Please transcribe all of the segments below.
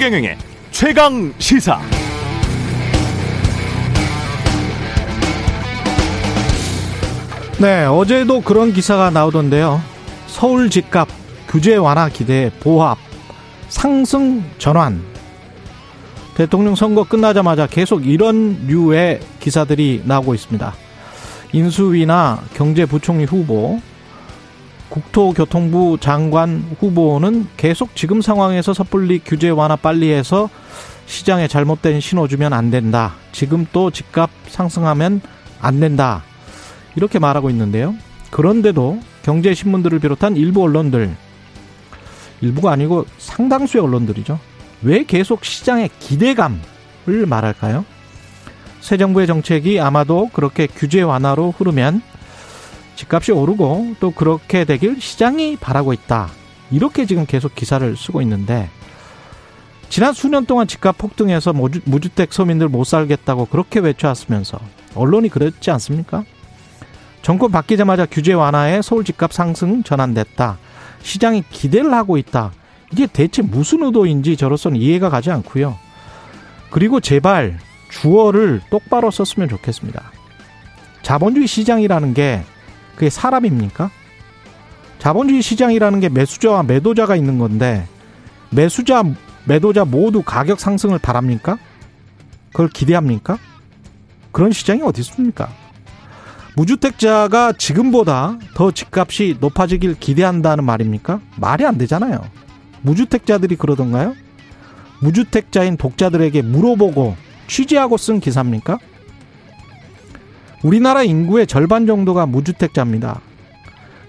최경영의 최강 시사. 네, 어제도 그런 기사가 나오던데요. 서울 집값 규제 완화 기대 보합 상승 전환. 대통령 선거 끝나자마자 계속 이런 류의 기사들이 나오고 있습니다. 인수위나 경제부총리 후보, 국토교통부 장관 후보는 계속 지금 상황에서 섣불리 규제 완화 빨리 해서 시장에 잘못된 신호 주면 안 된다. 지금 또 집값 상승하면 안 된다. 이렇게 말하고 있는데요. 그런데도 경제신문들을 비롯한 일부 언론들, 일부가 아니고 상당수의 언론들이죠. 왜 계속 시장의 기대감을 말할까요? 새 정부의 정책이 아마도 그렇게 규제 완화로 흐르면 집값이 오르고 또 그렇게 되길 시장이 바라고 있다. 이렇게 지금 계속 기사를 쓰고 있는데 지난 수년 동안 집값 폭등해서 무주택 서민들 못 살겠다고 그렇게 외쳐왔으면서 언론이 그랬지 않습니까? 정권 바뀌자마자 규제 완화에 서울 집값 상승 전환됐다. 시장이 기대를 하고 있다. 이게 대체 무슨 의도인지 저로서는 이해가 가지 않고요. 그리고 제발 주어를 똑바로 썼으면 좋겠습니다. 자본주의 시장이라는 게 그게 사람입니까? 자본주의 시장이라는 게 매수자와 매도자가 있는 건데 매수자, 매도자 모두 가격 상승을 바랍니까? 그걸 기대합니까? 그런 시장이 어디 있습니까? 무주택자가 지금보다 더 집값이 높아지길 기대한다는 말입니까? 말이 안 되잖아요. 무주택자들이 그러던가요? 무주택자인 독자들에게 물어보고 취재하고 쓴 기사입니까? 우리나라 인구의 절반 정도가 무주택자입니다.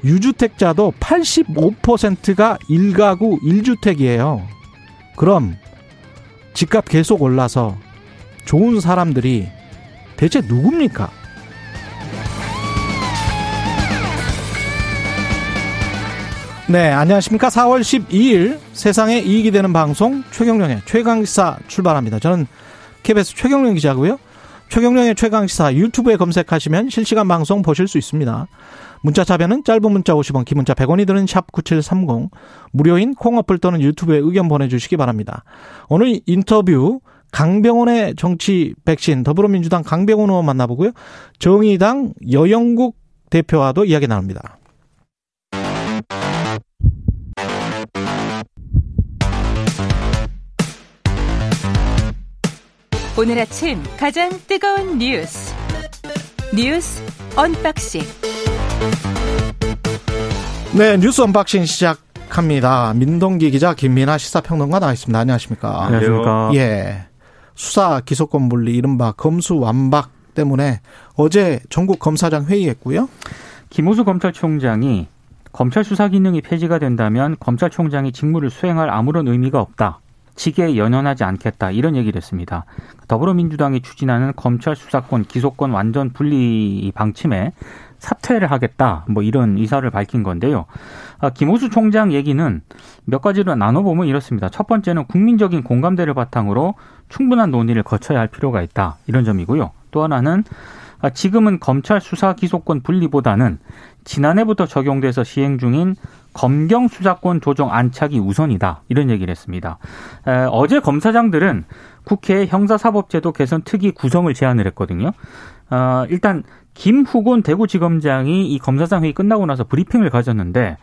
유주택자도 85%가 1가구 1주택이에요. 그럼 집값 계속 올라서 좋은 사람들이 대체 누굽니까? 네, 안녕하십니까. 4월 12일 세상에 이익이 되는 방송 최경령의 최강시사 출발합니다. 저는 KBS 최경령 기자고요. 최경령의 최강시사 유튜브에 검색하시면 실시간 방송 보실 수 있습니다. 문자 자변은 짧은 문자 50원, 긴 문자 100원이 드는 샵 9730, 무료인 콩 어플 또는 유튜브에 의견 보내주시기 바랍니다. 오늘 인터뷰 강병원의 정치 백신 더불어민주당 강병원 의원 만나보고요. 정의당 여영국 대표와도 이야기 나눕니다. 오늘 아침 가장 뜨거운 뉴스 뉴스 언박싱 네 뉴스 언박싱 시작합니다. 민동기 기자 김민아 시사평론가 나와 있습니다. 안녕하십니까? 안녕하십니까? 예 수사 기소권 분리 이른바 검수 완박 때문에 어제 전국 검사장 회의했고요. 김오수 검찰총장이 검찰 수사 기능이 폐지가 된다면 검찰총장이 직무를 수행할 아무런 의미가 없다. 직에 연연하지 않겠다 이런 얘기를 했습니다. 더불어민주당이 추진하는 검찰 수사권 기소권 완전 분리 방침에 사퇴를 하겠다 뭐 이런 의사를 밝힌 건데요. 아, 김호수 총장 얘기는 몇 가지로 나눠보면 이렇습니다. 첫 번째는 국민적인 공감대를 바탕으로 충분한 논의를 거쳐야 할 필요가 있다 이런 점이고요. 또 하나는 아, 지금은 검찰 수사 기소권 분리보다는 지난해부터 적용돼서 시행 중인 검경 수사권 조정 안착이 우선이다 이런 얘기를 했습니다. 에, 어제 검사장들은 국회 형사사법제도 개선 특위 구성을 제안을 했거든요. 어, 일단 김후곤 대구지검장이 이 검사장 회의 끝나고 나서 브리핑을 가졌는데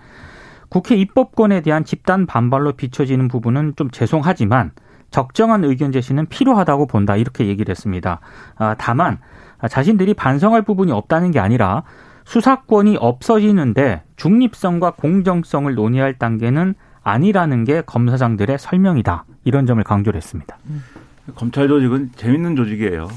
국회 입법권에 대한 집단 반발로 비춰지는 부분은 좀 죄송하지만 적정한 의견 제시는 필요하다고 본다 이렇게 얘기를 했습니다. 아, 다만 자신들이 반성할 부분이 없다는 게 아니라 수사권이 없어지는데 중립성과 공정성을 논의할 단계는 아니라는 게 검사장들의 설명이다. 이런 점을 강조를 했습니다. 검찰 조직은 재밌는 조직이에요.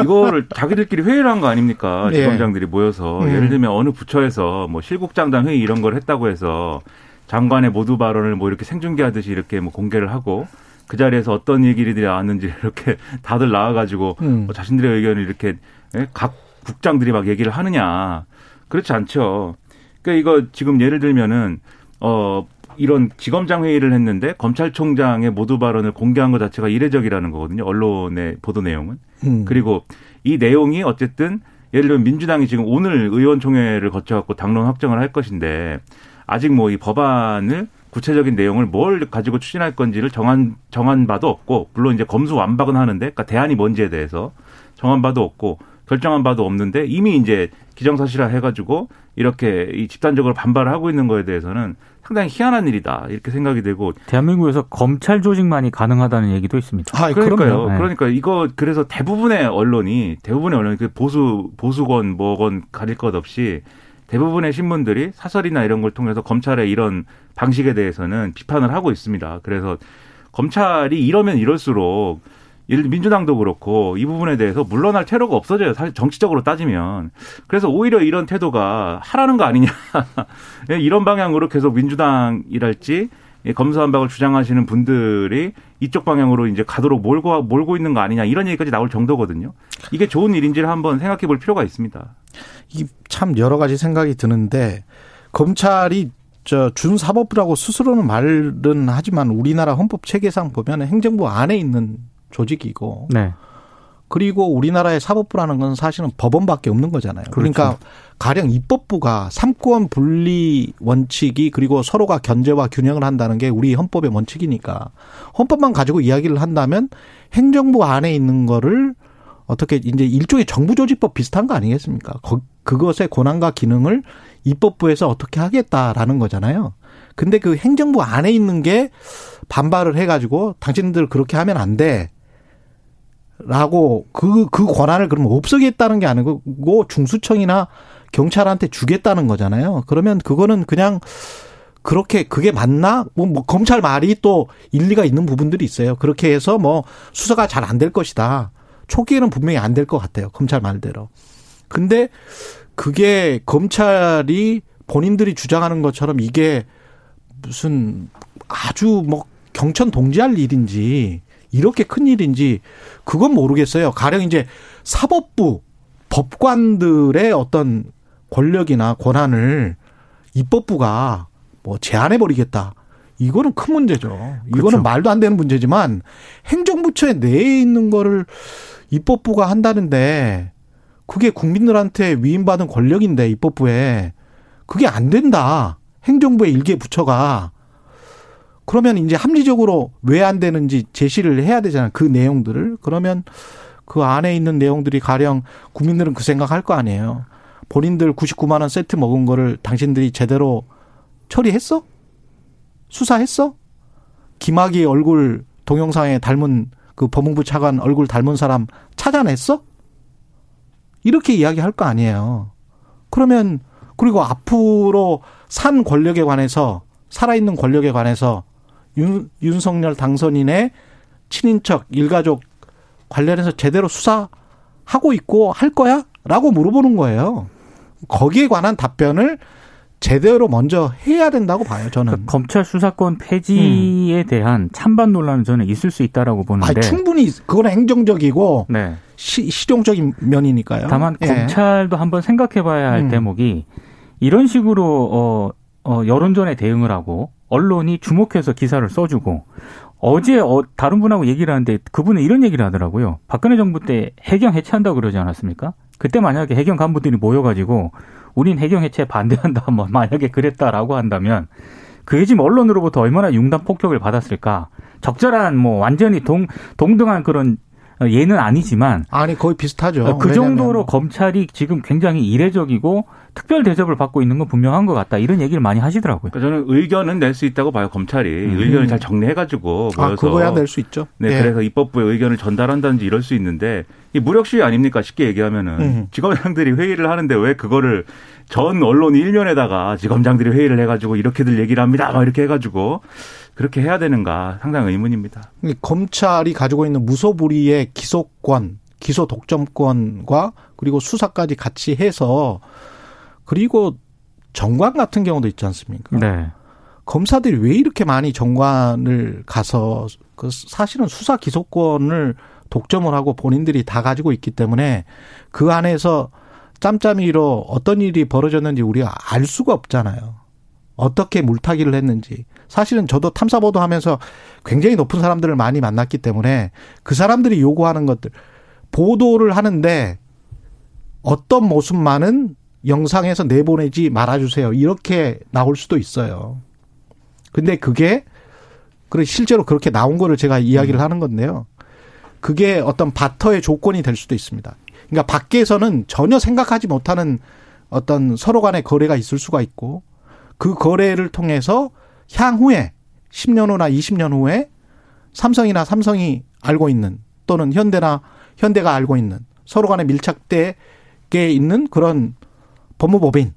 이거를 자기들끼리 회의를 한 거 아닙니까? 네. 지검장들이 모여서 음. 예를 들면 어느 부처에서 뭐 실국장단 회의 이런 걸 했다고 해서 장관의 모두 발언을 뭐 이렇게 생중계하듯이 이렇게 뭐 공개를 하고 그 자리에서 어떤 얘기들이 나왔는지 이렇게 다들 나와가지고 음. 뭐 자신들의 의견을 이렇게 예? 각 국장들이 막 얘기를 하느냐 그렇지 않죠. 그러니까 이거 지금 예를 들면은 어 이런 지검장 회의를 했는데 검찰총장의 모두 발언을 공개한 것 자체가 이례적이라는 거거든요. 언론의 보도 내용은. 음. 그리고 이 내용이 어쨌든 예를 들면 민주당이 지금 오늘 의원총회를 거쳐갖고 당론 확정을 할 것인데 아직 뭐 이 법안을 구체적인 내용을 뭘 가지고 추진할 건지를 정한 정한 바도 없고 물론 이제 검수 완박은 하는데 그러니까 대안이 뭔지에 대해서 정한 바도 없고 결정한 바도 없는데 이미 이제 기정사실화 해가지고 이렇게 이 집단적으로 반발을 하고 있는 거에 대해서는 상당히 희한한 일이다 이렇게 생각이 되고 대한민국에서 검찰 조직만이 가능하다는 얘기도 있습니다. 아, 그러니까요. 네. 그러니까 이거 그래서 대부분의 언론이 대부분의 언론이 그 보수 보수건 뭐건 가릴 것 없이 대부분의 신문들이 사설이나 이런 걸 통해서 검찰의 이런 방식에 대해서는 비판을 하고 있습니다. 그래서 검찰이 이러면 이럴수록 예를 민주당도 그렇고 이 부분에 대해서 물러날 테러가 없어져요. 사실 정치적으로 따지면. 그래서 오히려 이런 태도가 하라는 거 아니냐. 이런 방향으로 계속 민주당이랄지 검수한박을 주장하시는 분들이 이쪽 방향으로 이제 가도록 몰고 몰고 있는 거 아니냐 이런 얘기까지 나올 정도거든요. 이게 좋은 일인지를 한번 생각해 볼 필요가 있습니다. 이 참 여러 가지 생각이 드는데 검찰이 저 준사법부라고 스스로는 말은 하지만 우리나라 헌법 체계상 보면 행정부 안에 있는 조직이고 네. 그리고 우리나라의 사법부라는 건 사실은 법원밖에 없는 거잖아요. 그렇죠. 그러니까 가령 입법부가 삼권 분리 원칙이 그리고 서로가 견제와 균형을 한다는 게 우리 헌법의 원칙이니까 헌법만 가지고 이야기를 한다면 행정부 안에 있는 거를 어떻게 이제 일종의 정부조직법 비슷한 거 아니겠습니까? 그것의 권한과 기능을 입법부에서 어떻게 하겠다라는 거잖아요. 근데 그 행정부 안에 있는 게 반발을 해가지고 당신들 그렇게 하면 안 돼. 라고 그, 그 권한을 그러면 없애겠다는 게 아니고 중수청이나 경찰한테 주겠다는 거잖아요. 그러면 그거는 그냥 그렇게 그게 맞나? 뭐, 뭐 검찰 말이 또 일리가 있는 부분들이 있어요. 그렇게 해서 뭐 수사가 잘 안 될 것이다. 초기에는 분명히 안 될 것 같아요. 검찰 말대로. 근데 그게 검찰이 본인들이 주장하는 것처럼 이게 무슨 아주 뭐 경천 동지할 일인지 이렇게 큰 일인지 그건 모르겠어요. 가령 이제 사법부 법관들의 어떤 권력이나 권한을 입법부가 뭐 제한해 버리겠다. 이거는 큰 문제죠. 이거는 그렇죠. 말도 안 되는 문제지만 행정부처에 내에 있는 거를 입법부가 한다는데 그게 국민들한테 위임받은 권력인데 입법부에 그게 안 된다. 행정부의 일개 부처가 그러면 이제 합리적으로 왜 안 되는지 제시를 해야 되잖아요. 그 내용들을. 그러면 그 안에 있는 내용들이 가령 국민들은 그 생각할 거 아니에요. 본인들 99만 원 세트 먹은 거를 당신들이 제대로 처리했어? 수사했어? 김학의 얼굴 동영상에 닮은 그 법무부 차관 얼굴 닮은 사람 찾아냈어? 이렇게 이야기할 거 아니에요. 그러면 그리고 앞으로 산 권력에 관해서 살아있는 권력에 관해서 윤, 윤석열 당선인의 친인척, 일가족 관련해서 제대로 수사하고 있고 할 거야? 라고 물어보는 거예요. 거기에 관한 답변을 제대로 먼저 해야 된다고 봐요, 저는. 그러니까 검찰 수사권 폐지에 음. 대한 찬반 논란은 저는 있을 수 있다라고 보는데. 아니, 충분히 그건 행정적이고 네. 시, 실용적인 면이니까요. 다만 예. 검찰도 한번 생각해 봐야 할 음. 대목이 이런 식으로 어, 어 여론전에 대응을 하고 언론이 주목해서 기사를 써주고 어제 어, 다른 분하고 얘기를 하는데 그분은 이런 얘기를 하더라고요. 박근혜 정부 때 해경 해체한다고 그러지 않았습니까? 그때 만약에 해경 간부들이 모여가지고 우린 해경 해체 반대한다, 뭐 만약에 그랬다라고 한다면 그게 지금 언론으로부터 얼마나 융단 폭격을 받았을까? 적절한 뭐 완전히 동 동등한 그런 예는 아니지만 아니 거의 비슷하죠. 그 정도로 검찰이 지금 굉장히 이례적이고 특별 대접을 받고 있는 건 분명한 것 같다 이런 얘기를 많이 하시더라고요. 그러니까 저는 의견은 낼 수 있다고 봐요 검찰이 음. 의견을 잘 정리해가지고 모여서 아 그거야 낼 수 있죠. 네, 네, 그래서 입법부의 의견을 전달한다든지 이럴 수 있는데 이 무력시위 아닙니까 쉽게 얘기하면은 음. 지검장들이 회의를 하는데 왜 그거를 전 언론 일면에다가 지검장들이 회의를 해가지고 이렇게들 얘기를 합니다 막 이렇게 해가지고 그렇게 해야 되는가 상당히 의문입니다. 검찰이 가지고 있는 무소불위의 기소권, 기소 독점권과 그리고 수사까지 같이 해서 그리고 정관 같은 경우도 있지 않습니까? 네. 검사들이 왜 이렇게 많이 정관을 가서 그 사실은 수사 기소권을 독점을 하고 본인들이 다 가지고 있기 때문에 그 안에서 짬짬이로 어떤 일이 벌어졌는지 우리가 알 수가 없잖아요. 어떻게 물타기를 했는지. 사실은 저도 탐사보도 하면서 굉장히 높은 사람들을 많이 만났기 때문에 그 사람들이 요구하는 것들, 보도를 하는데 어떤 모습만은 영상에서 내보내지 말아주세요. 이렇게 나올 수도 있어요. 근데 그게 그래 실제로 그렇게 나온 거를 제가 이야기를 음. 하는 건데요. 그게 어떤 바터의 조건이 될 수도 있습니다. 그러니까 밖에서는 전혀 생각하지 못하는 어떤 서로 간의 거래가 있을 수가 있고 그 거래를 통해서 향후에 10년 후나 20년 후에 삼성이나 삼성이 알고 있는 또는 현대나 현대가 알고 있는 서로 간의 밀착되게 있는 그런 법무법인에서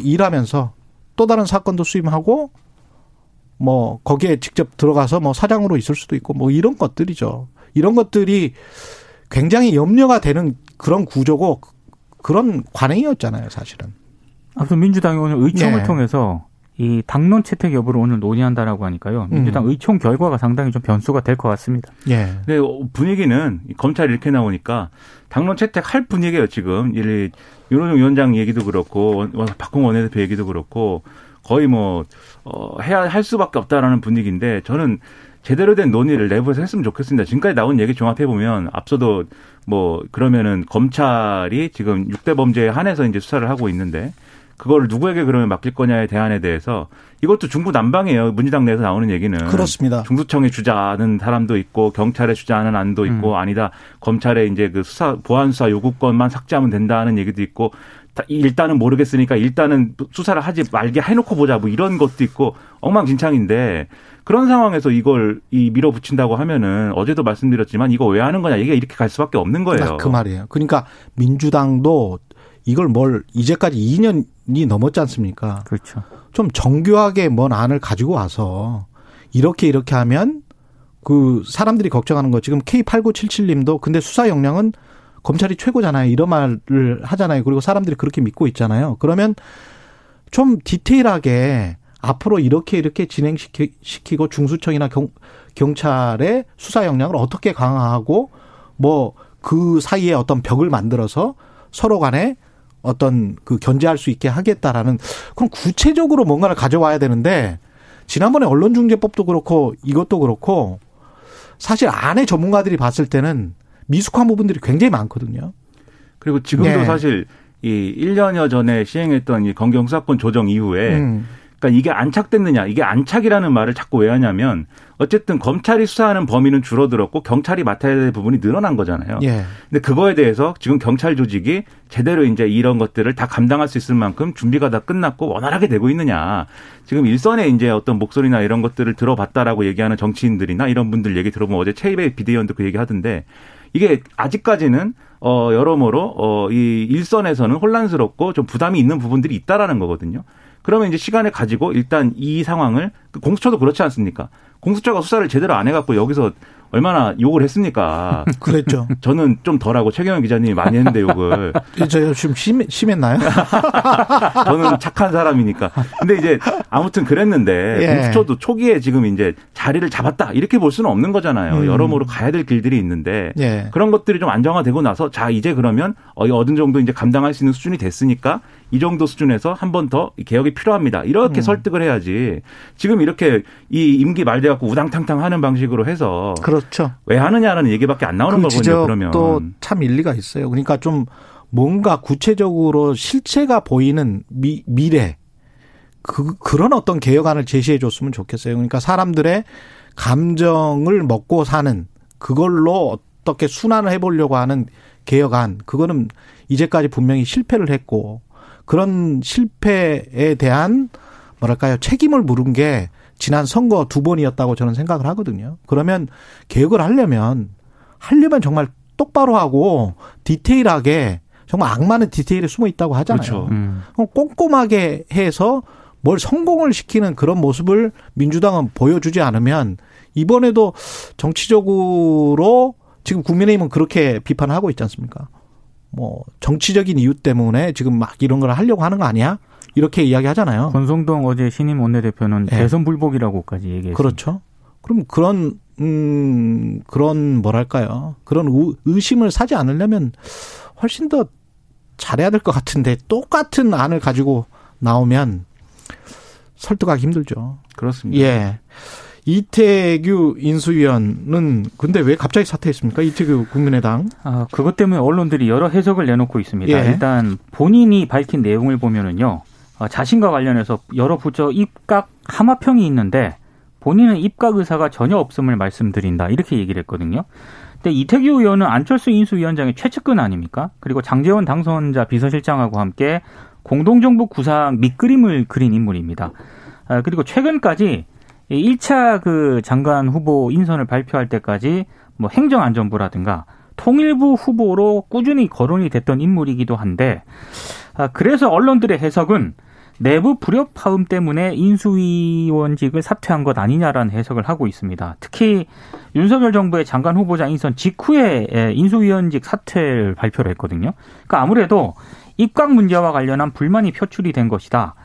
일하면서 또 다른 사건도 수임하고 뭐 거기에 직접 들어가서 뭐 사장으로 있을 수도 있고 뭐 이런 것들이죠. 이런 것들이 굉장히 염려가 되는 그런 구조고 그런 관행이었잖아요, 사실은. 아무튼 민주당이 오늘 의총을 네. 통해서 이 당론 채택 여부를 오늘 논의한다라고 하니까요. 민주당 음. 의총 결과가 상당히 좀 변수가 될 것 같습니다. 예. 네, 분위기는 검찰이 이렇게 나오니까 당론 채택할 분위기예요, 지금. 이 윤호중 위원장 얘기도 그렇고 박홍 원내대표 얘기도 그렇고 거의 뭐 어, 해야 할 수밖에 없다라는 분위기인데 저는 제대로 된 논의를 내부에서 했으면 좋겠습니다. 지금까지 나온 얘기 종합해 보면 앞서도 뭐 그러면은 검찰이 지금 6대 범죄에 한해서 이제 수사를 하고 있는데 그걸 누구에게 그러면 맡길 거냐에 대한에 대해서 이것도 중구난방이에요. 문희당 내에서 나오는 얘기는 그렇습니다. 중수청에 주자는 사람도 있고 경찰에 주자는 안도 있고 음. 아니다 검찰에 이제 그 수사 보안 수사 요구권만 삭제하면 된다는 얘기도 있고 일단은 모르겠으니까 일단은 수사를 하지 말게 해놓고 보자 뭐 이런 것도 있고 엉망진창인데 그런 상황에서 이걸 이 밀어붙인다고 하면은 어제도 말씀드렸지만 이거 왜 하는 거냐 이게 이렇게 갈 수밖에 없는 거예요. 그 말이에요. 그러니까 민주당도 이걸 뭘 이제까지 2년이 넘었지 않습니까? 그렇죠. 좀 정교하게 뭔 안을 가지고 와서 이렇게 이렇게 하면 그 사람들이 걱정하는 거 지금 K8977님도 근데 수사 역량은 검찰이 최고잖아요. 이런 말을 하잖아요. 그리고 사람들이 그렇게 믿고 있잖아요. 그러면 좀 디테일하게 앞으로 이렇게 이렇게 진행시키고 중수청이나 경, 경찰의 수사 역량을 어떻게 강화하고 뭐 그 사이에 어떤 벽을 만들어서 서로 간에 어떤 그 견제할 수 있게 하겠다라는 그럼 구체적으로 뭔가를 가져와야 되는데 지난번에 언론중재법도 그렇고 이것도 그렇고 사실 안에 전문가들이 봤을 때는 미숙한 부분들이 굉장히 많거든요. 그리고 지금도 네. 사실 이 1년여 전에 시행했던 이 검경수사권 조정 이후에 음. 그러니까 이게 안착됐느냐, 이게 안착이라는 말을 자꾸 왜 하냐면 어쨌든 검찰이 수사하는 범위는 줄어들었고 경찰이 맡아야 될 부분이 늘어난 거잖아요. 예. 근데 그거에 대해서 지금 경찰 조직이 제대로 이제 이런 것들을 다 감당할 수 있을 만큼 준비가 다 끝났고 원활하게 되고 있느냐. 지금 일선에 이제 어떤 목소리나 이런 것들을 들어봤다라고 얘기하는 정치인들이나 이런 분들 얘기 들어보면 어제 최입의 비대위원도 그 얘기 하던데 이게 아직까지는 어 여러모로 어이 일선에서는 혼란스럽고 좀 부담이 있는 부분들이 있다라는 거거든요. 그러면 이제 시간을 가지고 일단 이 상황을 그 공수처도 그렇지 않습니까? 공수처가 수사를 제대로 안 해갖고 여기서 얼마나 욕을 했습니까? 그랬죠. 저는 좀 덜하고 최경영 기자님이 많이 했는데 욕을. 저좀 심, 심했나요? 저는 착한 사람이니까. 근데 이제 아무튼 그랬는데 예. 공수처도 초기에 지금 이제 자리를 잡았다 이렇게 볼 수는 없는 거잖아요. 음. 여러모로 가야 될 길들이 있는데 예. 그런 것들이 좀 안정화되고 나서 자 이제 그러면 어느 정도 이제 감당할 수 있는 수준이 됐으니까 이 정도 수준에서 한 번 더 개혁이 필요합니다. 이렇게 음. 설득을 해야지. 지금 이렇게 이 임기 말돼 갖고 우당탕탕 하는 방식으로 해서 그렇죠. 왜 하느냐라는 얘기밖에 안 나오는 그 거거든요. 그러면 또 참 일리가 있어요. 그러니까 좀 뭔가 구체적으로 실체가 보이는 미, 미래 그 그런 어떤 개혁안을 제시해 줬으면 좋겠어요. 그러니까 사람들의 감정을 먹고 사는 그걸로 어떻게 순환을 해보려고 하는 개혁안 그거는 이제까지 분명히 실패를 했고 그런 실패에 대한 뭐랄까요 책임을 물은 게 지난 선거 두 번이었다고 저는 생각을 하거든요. 그러면 개혁을 하려면 하려면 정말 똑바로 하고 디테일하게 정말 악마는 디테일에 숨어 있다고 하잖아요. 그렇죠. 음. 꼼꼼하게 해서 뭘 성공을 시키는 그런 모습을 민주당은 보여주지 않으면 이번에도 정치적으로 지금 국민의힘은 그렇게 비판하고 있지 않습니까? 뭐 정치적인 이유 때문에 지금 막 이런 걸 하려고 하는 거 아니야? 이렇게 이야기하잖아요. 권성동 어제 신임 원내대표는 네. 대선 불복이라고까지 얘기했습니다. 그렇죠. 그럼 그런 음 그런 뭐랄까요? 그런 의심을 사지 않으려면 훨씬 더 잘해야 될 것 같은데 똑같은 안을 가지고 나오면 설득하기 힘들죠. 그렇습니다. 예. 이태규 인수위원은 근데 왜 갑자기 사퇴했습니까? 이태규 국민의당. 아, 그것 때문에 언론들이 여러 해석을 내놓고 있습니다. 예. 일단 본인이 밝힌 내용을 보면은요. 어, 자신과 관련해서 여러 부처 입각 하마평이 있는데 본인은 입각 의사가 전혀 없음을 말씀드린다 이렇게 얘기를 했거든요. 근데 이태규 의원은 안철수 인수위원장의 최측근 아닙니까? 그리고 장재원 당선자 비서실장하고 함께 공동정부 구상 밑그림을 그린 인물입니다. 아, 그리고 최근까지 1차 그 장관 후보 인선을 발표할 때까지 뭐 행정안전부라든가 통일부 후보로 꾸준히 거론이 됐던 인물이기도 한데 아, 그래서 언론들의 해석은 내부 불협화음 때문에 인수위원직을 사퇴한 것 아니냐라는 해석을 하고 있습니다. 특히 윤석열 정부의 장관 후보자 인선 직후에 인수위원직 사퇴를 발표를 했거든요. 그러니까 아무래도 입각 문제와 관련한 불만이 표출이 된 것이다.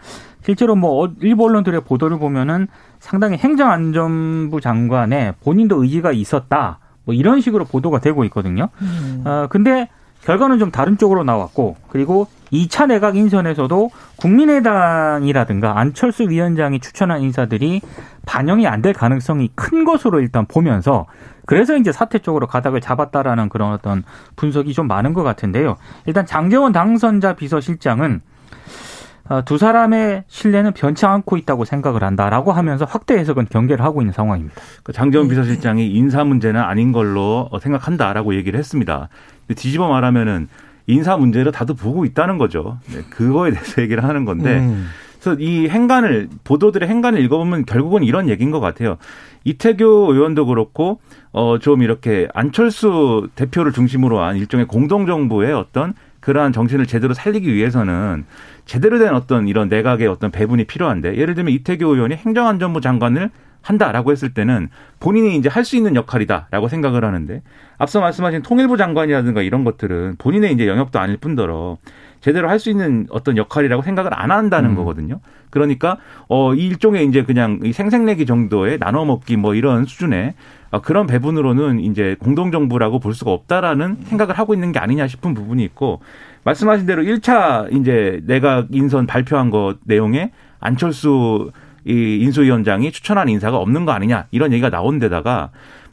실제로 뭐 어, 일부 언론들의 보도를 보면은 상당히 행정안전부 장관의 본인도 의지가 있었다. 뭐 이런 식으로 보도가 되고 있거든요. 음. 어, 근데 결과는 좀 다른 쪽으로 나왔고 그리고 2차 내각 인선에서도 국민의당이라든가 안철수 위원장이 추천한 인사들이 반영이 안 될 가능성이 큰 것으로 일단 보면서 그래서 이제 사퇴 쪽으로 가닥을 잡았다라는 그런 어떤 분석이 좀 많은 것 같은데요. 일단 장재원 당선자 비서실장은 어, 두 사람의 신뢰는 변치 않고 있다고 생각을 한다라고 하면서 확대 해석은 경계를 하고 있는 상황입니다. 그 장재원 비서실장이 인사 문제는 아닌 걸로 생각한다라고 얘기를 했습니다. 뒤집어 말하면은 인사 문제를 다들 보고 있다는 거죠. 네, 그거에 대해서 얘기를 하는 건데. 음. 그래서 이 행간을 보도들의 행간을 읽어보면 결국은 이런 얘기인 것 같아요. 이태규 의원도 그렇고 어 좀 이렇게 안철수 대표를 중심으로 한 일종의 공동 정부의 어떤 그러한 정신을 제대로 살리기 위해서는 제대로 된 어떤 이런 내각의 어떤 배분이 필요한데 예를 들면 이태규 의원이 행정안전부 장관을 한다라고 했을 때는 본인이 이제 할 수 있는 역할이다라고 생각을 하는데 앞서 말씀하신 통일부 장관이라든가 이런 것들은 본인의 이제 영역도 아닐 뿐더러 제대로 할 수 있는 어떤 역할이라고 생각을 안 한다는 음. 거거든요. 그러니까 어 일종의 이제 그냥 생색내기 정도의 나눠 먹기 뭐 이런 수준의 어, 그런 배분으로는 이제 공동 정부라고 볼 수가 없다라는 생각을 하고 있는 게 아니냐 싶은 부분이 있고 말씀하신 대로 1차 이제 내각 인선 발표한 것 내용에 안철수 이 인수위원장이 추천한 인사가 없는 거 아니냐 이런 얘기가 나온 데다가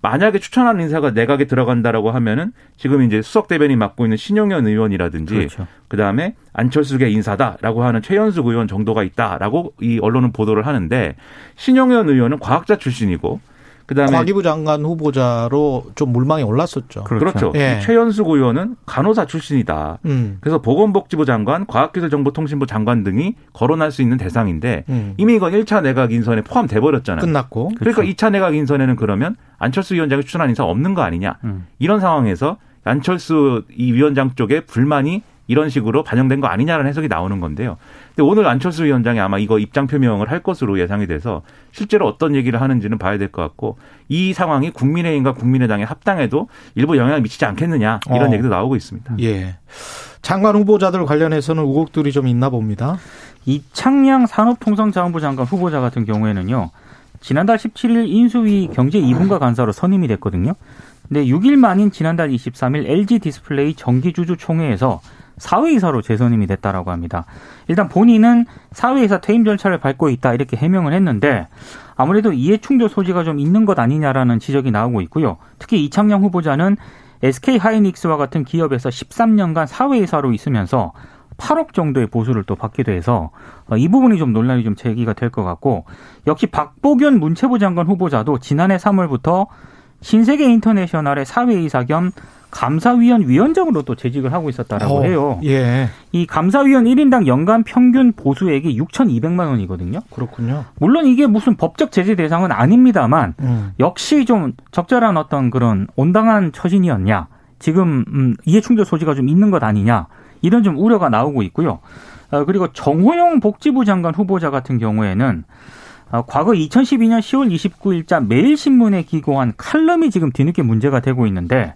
만약에 추천한 인사가 내각에 들어간다라고 하면은 지금 이제 수석 대변인 맡고 있는 신용현 의원이라든지 그렇죠. 그다음에 안철수계 인사다라고 하는 최연숙 의원 정도가 있다라고 이 언론은 보도를 하는데 신용현 의원은 과학자 출신이고 그다음에 과기부 장관 후보자로 좀 물망에 올랐었죠. 그렇죠. 그렇죠. 예. 최연숙 의원은 간호사 출신이다. 음. 그래서 보건복지부 장관, 과학기술정보통신부 장관 등이 거론할 수 있는 대상인데 음. 이미 이건 1차 내각 인선에 포함돼 버렸잖아요. 끝났고. 그러니까 그렇죠. 2차 내각 인선에는 그러면 안철수 위원장이 추천한 인사 없는 거 아니냐. 음. 이런 상황에서 안철수 이 위원장 쪽에 불만이 이런 식으로 반영된 거 아니냐라는 해석이 나오는 건데요. 근데 오늘 안철수 위원장이 아마 이거 입장 표명을 할 것으로 예상이 돼서 실제로 어떤 얘기를 하는지는 봐야 될 것 같고 이 상황이 국민의힘과 국민의당의 합당에도 일부 영향을 미치지 않겠느냐 이런 어. 얘기도 나오고 있습니다. 예. 장관 후보자들 관련해서는 의혹들이 좀 있나 봅니다. 이창양 산업통상자원부 장관 후보자 같은 경우에는요. 지난달 17일 인수위 경제 2분과 간사로 선임이 됐거든요. 근데 6일 만인 지난달 23일 LG 디스플레이 정기주주 총회에서 사외이사로 재선임이 됐다라고 합니다. 일단 본인은 사외이사 퇴임 절차를 밟고 있다 이렇게 해명을 했는데 아무래도 이해충돌 소지가 좀 있는 것 아니냐라는 지적이 나오고 있고요. 특히 이창양 후보자는 SK 하이닉스와 같은 기업에서 13년간 사외이사로 있으면서 8억 정도의 보수를 또 받기도 해서 이 부분이 좀 논란이 좀 제기가 될 것 같고 역시 박보균 문체부 장관 후보자도 지난해 3월부터 신세계 인터내셔널의 사회이사 겸 감사위원 위원장으로 또 재직을 하고 있었다라고 어, 해요. 예. 이 감사위원 1인당 연간 평균 보수액이 6,200만 원이거든요. 그렇군요. 물론 이게 무슨 법적 제재 대상은 아닙니다만 음. 역시 좀 적절한 어떤 그런 온당한 처신이었냐. 지금 음, 이해 충돌 소지가 좀 있는 것 아니냐. 이런 좀 우려가 나오고 있고요. 어, 그리고 정호영 복지부 장관 후보자 같은 경우에는 어, 과거 2012년 10월 29일자 매일신문에 기고한 칼럼이 지금 뒤늦게 문제가 되고 있는데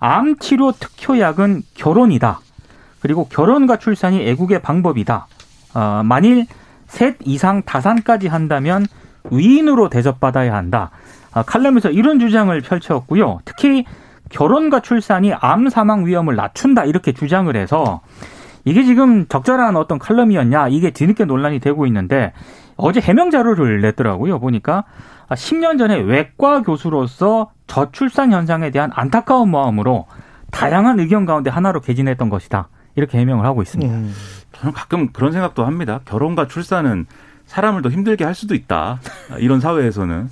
암 치료 특효약은 결혼이다. 그리고 결혼과 출산이 애국의 방법이다. 어, 만일 셋 이상 다산까지 한다면 위인으로 대접받아야 한다. 어, 칼럼에서 이런 주장을 펼쳤고요. 특히 결혼과 출산이 암 사망 위험을 낮춘다 이렇게 주장을 해서 이게 지금 적절한 어떤 칼럼이었냐 이게 뒤늦게 논란이 되고 있는데 어제 해명 자료를 냈더라고요. 보니까 10년 전에 외과 교수로서 저출산 현상에 대한 안타까운 마음으로 다양한 의견 가운데 하나로 개진했던 것이다. 이렇게 해명을 하고 있습니다. 음. 저는 가끔 그런 생각도 합니다. 결혼과 출산은 사람을 더 힘들게 할 수도 있다. 이런 사회에서는.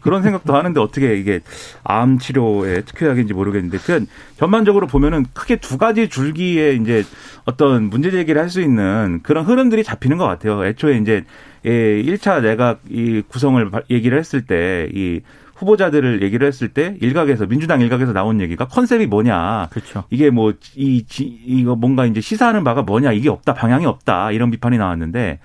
그런 생각도 하는데 어떻게 이게 암 치료의 특효약인지 모르겠는데 그 전반적으로 보면은 크게 두 가지 줄기에 이제 어떤 문제 제기를 할 수 있는 그런 흐름들이 잡히는 것 같아요. 애초에 이제 예, 1차 내각 이 구성을 얘기를 했을 때 이 후보자들을 얘기를 했을 때 일각에서 민주당 일각에서 나온 얘기가 컨셉이 뭐냐. 그렇죠. 이게 뭐 이 이거 뭔가 이제 시사하는 바가 뭐냐. 이게 없다. 방향이 없다. 이런 비판이 나왔는데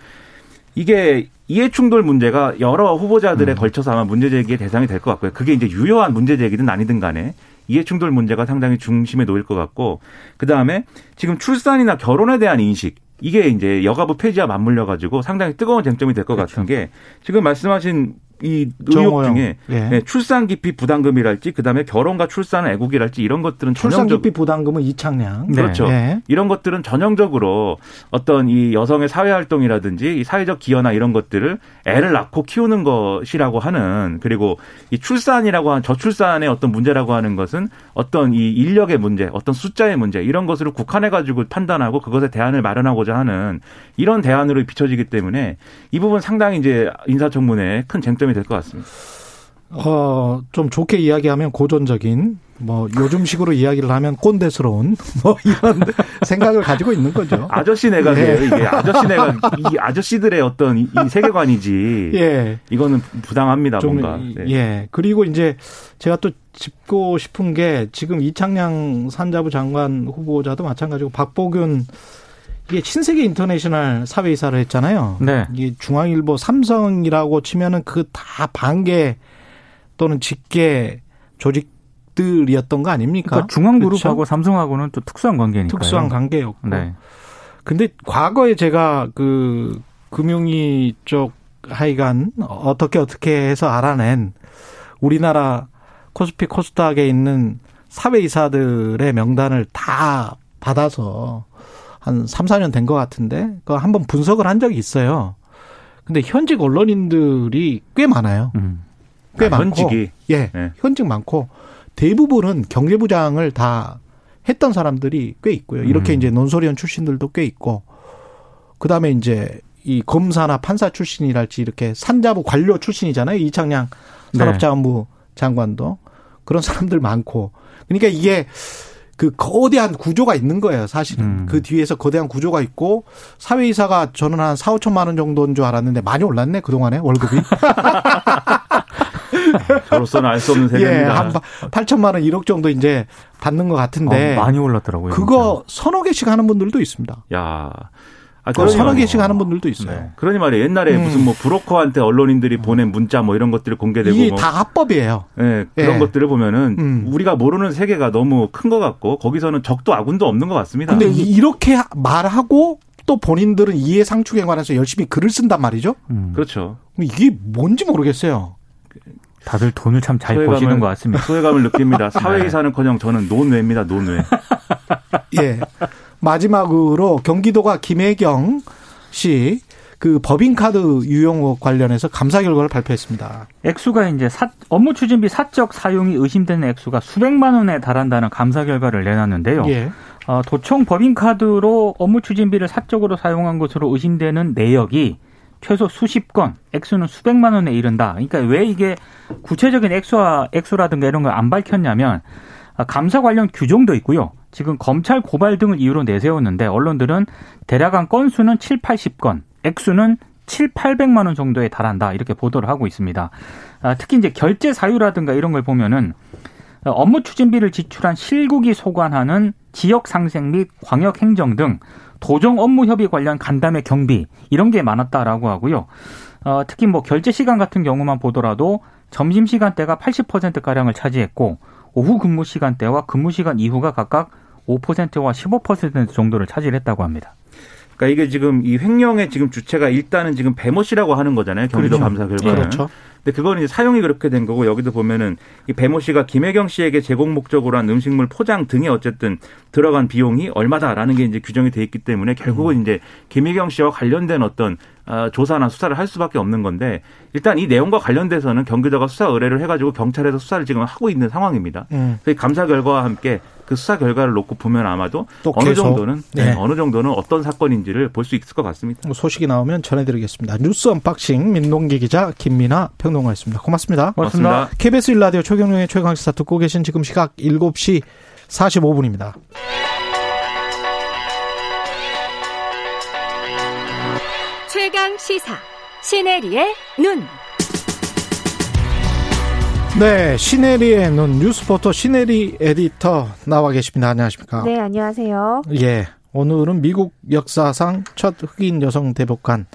이게 이해 충돌 문제가 여러 후보자들에 음. 걸쳐서 아마 문제 제기의 대상이 될 것 같고요. 그게 이제 유효한 문제 제기든 아니든 간에 이해 충돌 문제가 상당히 중심에 놓일 것 같고 그 다음에 지금 출산이나 결혼에 대한 인식 이게 이제 여가부 폐지와 맞물려 가지고 상당히 뜨거운 쟁점이 될것 그렇죠. 같은 게 지금 말씀하신 이 의혹 중에 예. 네, 출산 기피 부담금이랄지 그다음에 결혼과 출산 애국이랄지 이런 것들은 출산 기피 부담금은 이창량 그렇죠. 네. 이런 것들은 전형적으로 어떤 이 여성의 사회 활동이라든지 이 사회적 기여나 이런 것들을 애를 낳고 키우는 것이라고 하는 그리고 이 출산이라고 하는 저출산의 어떤 문제라고 하는 것은 어떤 이 인력의 문제, 어떤 숫자의 문제 이런 것으로 국한해 가지고 판단하고 그것에 대안을 마련하고자 하는 이런 대안으로 비춰지기 때문에 이 부분 상당히 이제 인사청문회 큰 쟁점이 될 것 같습니다. 어, 좀 좋게 이야기하면 고전적인, 뭐, 요즘식으로 이야기를 하면 꼰대스러운, 뭐, 이런 생각을 가지고 있는 거죠. 아저씨네가 예. 이게 아저씨네가, 이 아저씨들의 어떤 이 세계관이지. 예. 이거는 부당합니다, 좀, 뭔가. 네. 예. 그리고 이제 제가 또 짚고 싶은 게 지금 이창양 산자부 장관 후보자도 마찬가지고 박보균 이게 신세계 인터내셔널 사회이사를 했잖아요. 네. 이게 중앙일보 삼성이라고 치면은 그 다 반개 또는 직계 조직 들이었던 거 아닙니까? 그러니까 중앙그룹하고 그렇죠? 삼성하고는 또 특수한 관계니까 특수한 관계였고. 네. 근데 과거에 제가 그 금융위 쪽 하여간 어떻게 어떻게 해서 알아낸 우리나라 코스피 코스닥에 있는 사회이사들의 명단을 다 받아서 한 3, 4년 된 것 같은데 그 한번 분석을 한 적이 있어요. 근데 현직 언론인들이 꽤 많아요. 음. 꽤 아, 많고 현직이 예, 네. 현직 많고 대부분은 경제부장을 다 했던 사람들이 꽤 있고요. 이렇게 음. 이제 논소리원 출신들도 꽤 있고 그 다음에 이제 이 검사나 판사 출신이랄지 이렇게 산자부 관료 출신이잖아요. 이창양 네. 산업자원부 네. 장관도 그런 사람들 많고 그러니까 이게 그 거대한 구조가 있는 거예요, 사실은. 음. 그 뒤에서 거대한 구조가 있고 사회이사가 저는 한 4, 5천만 원 정도인 줄 알았는데 많이 올랐네, 그동안에 월급이. 저로서는 알 수 없는 세계입니다. 예, 한 8천만 원, 1억 정도 이제 받는 것 같은데. 어, 많이 올랐더라고요. 그거 진짜. 서너 개씩 하는 분들도 있습니다. 야. 아, 그런 서너 개씩 하는 분들도 있어요. 네. 그러니 말이에요. 옛날에 음. 무슨 뭐 브로커한테 언론인들이 보낸 문자 뭐 이런 것들이 공개되고 이게 다 합법이에요. 네, 그런 예. 것들을 보면은 음. 우리가 모르는 세계가 너무 큰 것 같고 거기서는 적도 아군도 없는 것 같습니다. 근데 이렇게 말하고 또 본인들은 이해 상충에 관해서 열심히 글을 쓴단 말이죠. 음. 그렇죠. 이게 뭔지 모르겠어요. 다들 돈을 참 잘 버시는 것 같습니다. 소외감을 느낍니다. 사회이사는커녕 저는 논외입니다. 논외. 예. 마지막으로 경기도가 김혜경 씨 그 법인카드 유용 관련해서 감사 결과를 발표했습니다. 액수가 이제 사, 업무 추진비 사적 사용이 의심되는 액수가 수백만 원에 달한다는 감사 결과를 내놨는데요. 예. 어, 도청 법인카드로 업무 추진비를 사적으로 사용한 것으로 의심되는 내역이 최소 수십 건, 액수는 수백만 원에 이른다. 그러니까 왜 이게 구체적인 액수와 액수라든가 이런 걸 안 밝혔냐면 아, 감사 관련 규정도 있고요. 지금 검찰 고발 등을 이유로 내세웠는데 언론들은 대략 한 건수는 7, 80건, 액수는 7, 800만 원 정도에 달한다. 이렇게 보도를 하고 있습니다. 아, 특히 이제 결제 사유라든가 이런 걸 보면은 업무 추진비를 지출한 실국이 소관하는 지역 상생 및 광역 행정 등 도정 업무 협의 관련 간담회 경비 이런 게 많았다라고 하고요. 어, 특히 뭐 결제 시간 같은 경우만 보더라도 점심 시간대가 80% 가량을 차지했고 오후 근무 시간대와 근무 시간 이후가 각각 5%와 15% 정도를 차지했다고 합니다. 그러니까 이게 지금 이 횡령의 지금 주체가 일단은 지금 배모 씨라고 하는 거잖아요. 경기도 그렇죠. 감사 결과는. 그렇죠. 근데 그거는 이제 사용이 그렇게 된 거고 여기도 보면은 이 배모 씨가 김혜경 씨에게 제공 목적으로 한 음식물 포장 등에 어쨌든 들어간 비용이 얼마다라는 게 이제 규정이 돼 있기 때문에 결국은 음. 이제 김혜경 씨와 관련된 어떤 어, 조사나 수사를 할 수밖에 없는 건데 일단 이 내용과 관련돼서는 경기도가 수사 의뢰를 해가지고 경찰에서 수사를 지금 하고 있는 상황입니다. 음. 감사 결과와 함께 그그 수사 결과를 놓고 보면 아마도 어느 정도는 네. 네. 어느 정도는 어떤 사건인지를 볼 수 있을 것 같습니다. 뭐 소식이 나오면 전해드리겠습니다. 뉴스 언박싱 민동기 기자 김민아 평론가였습니다. 고맙습니다. 고맙습니다. 고맙습니다. KBS 일라디오 최경영의 최강시사 듣고 계신 지금 시각 7시 45분입니다. 최강 시사 시네리의 눈. 네, 시네리의 눈 뉴스포터 시네리 에디터 나와 계십니다. 안녕하십니까? 네, 안녕하세요. 예, 오늘은 미국 역사상 첫 흑인 여성 대법관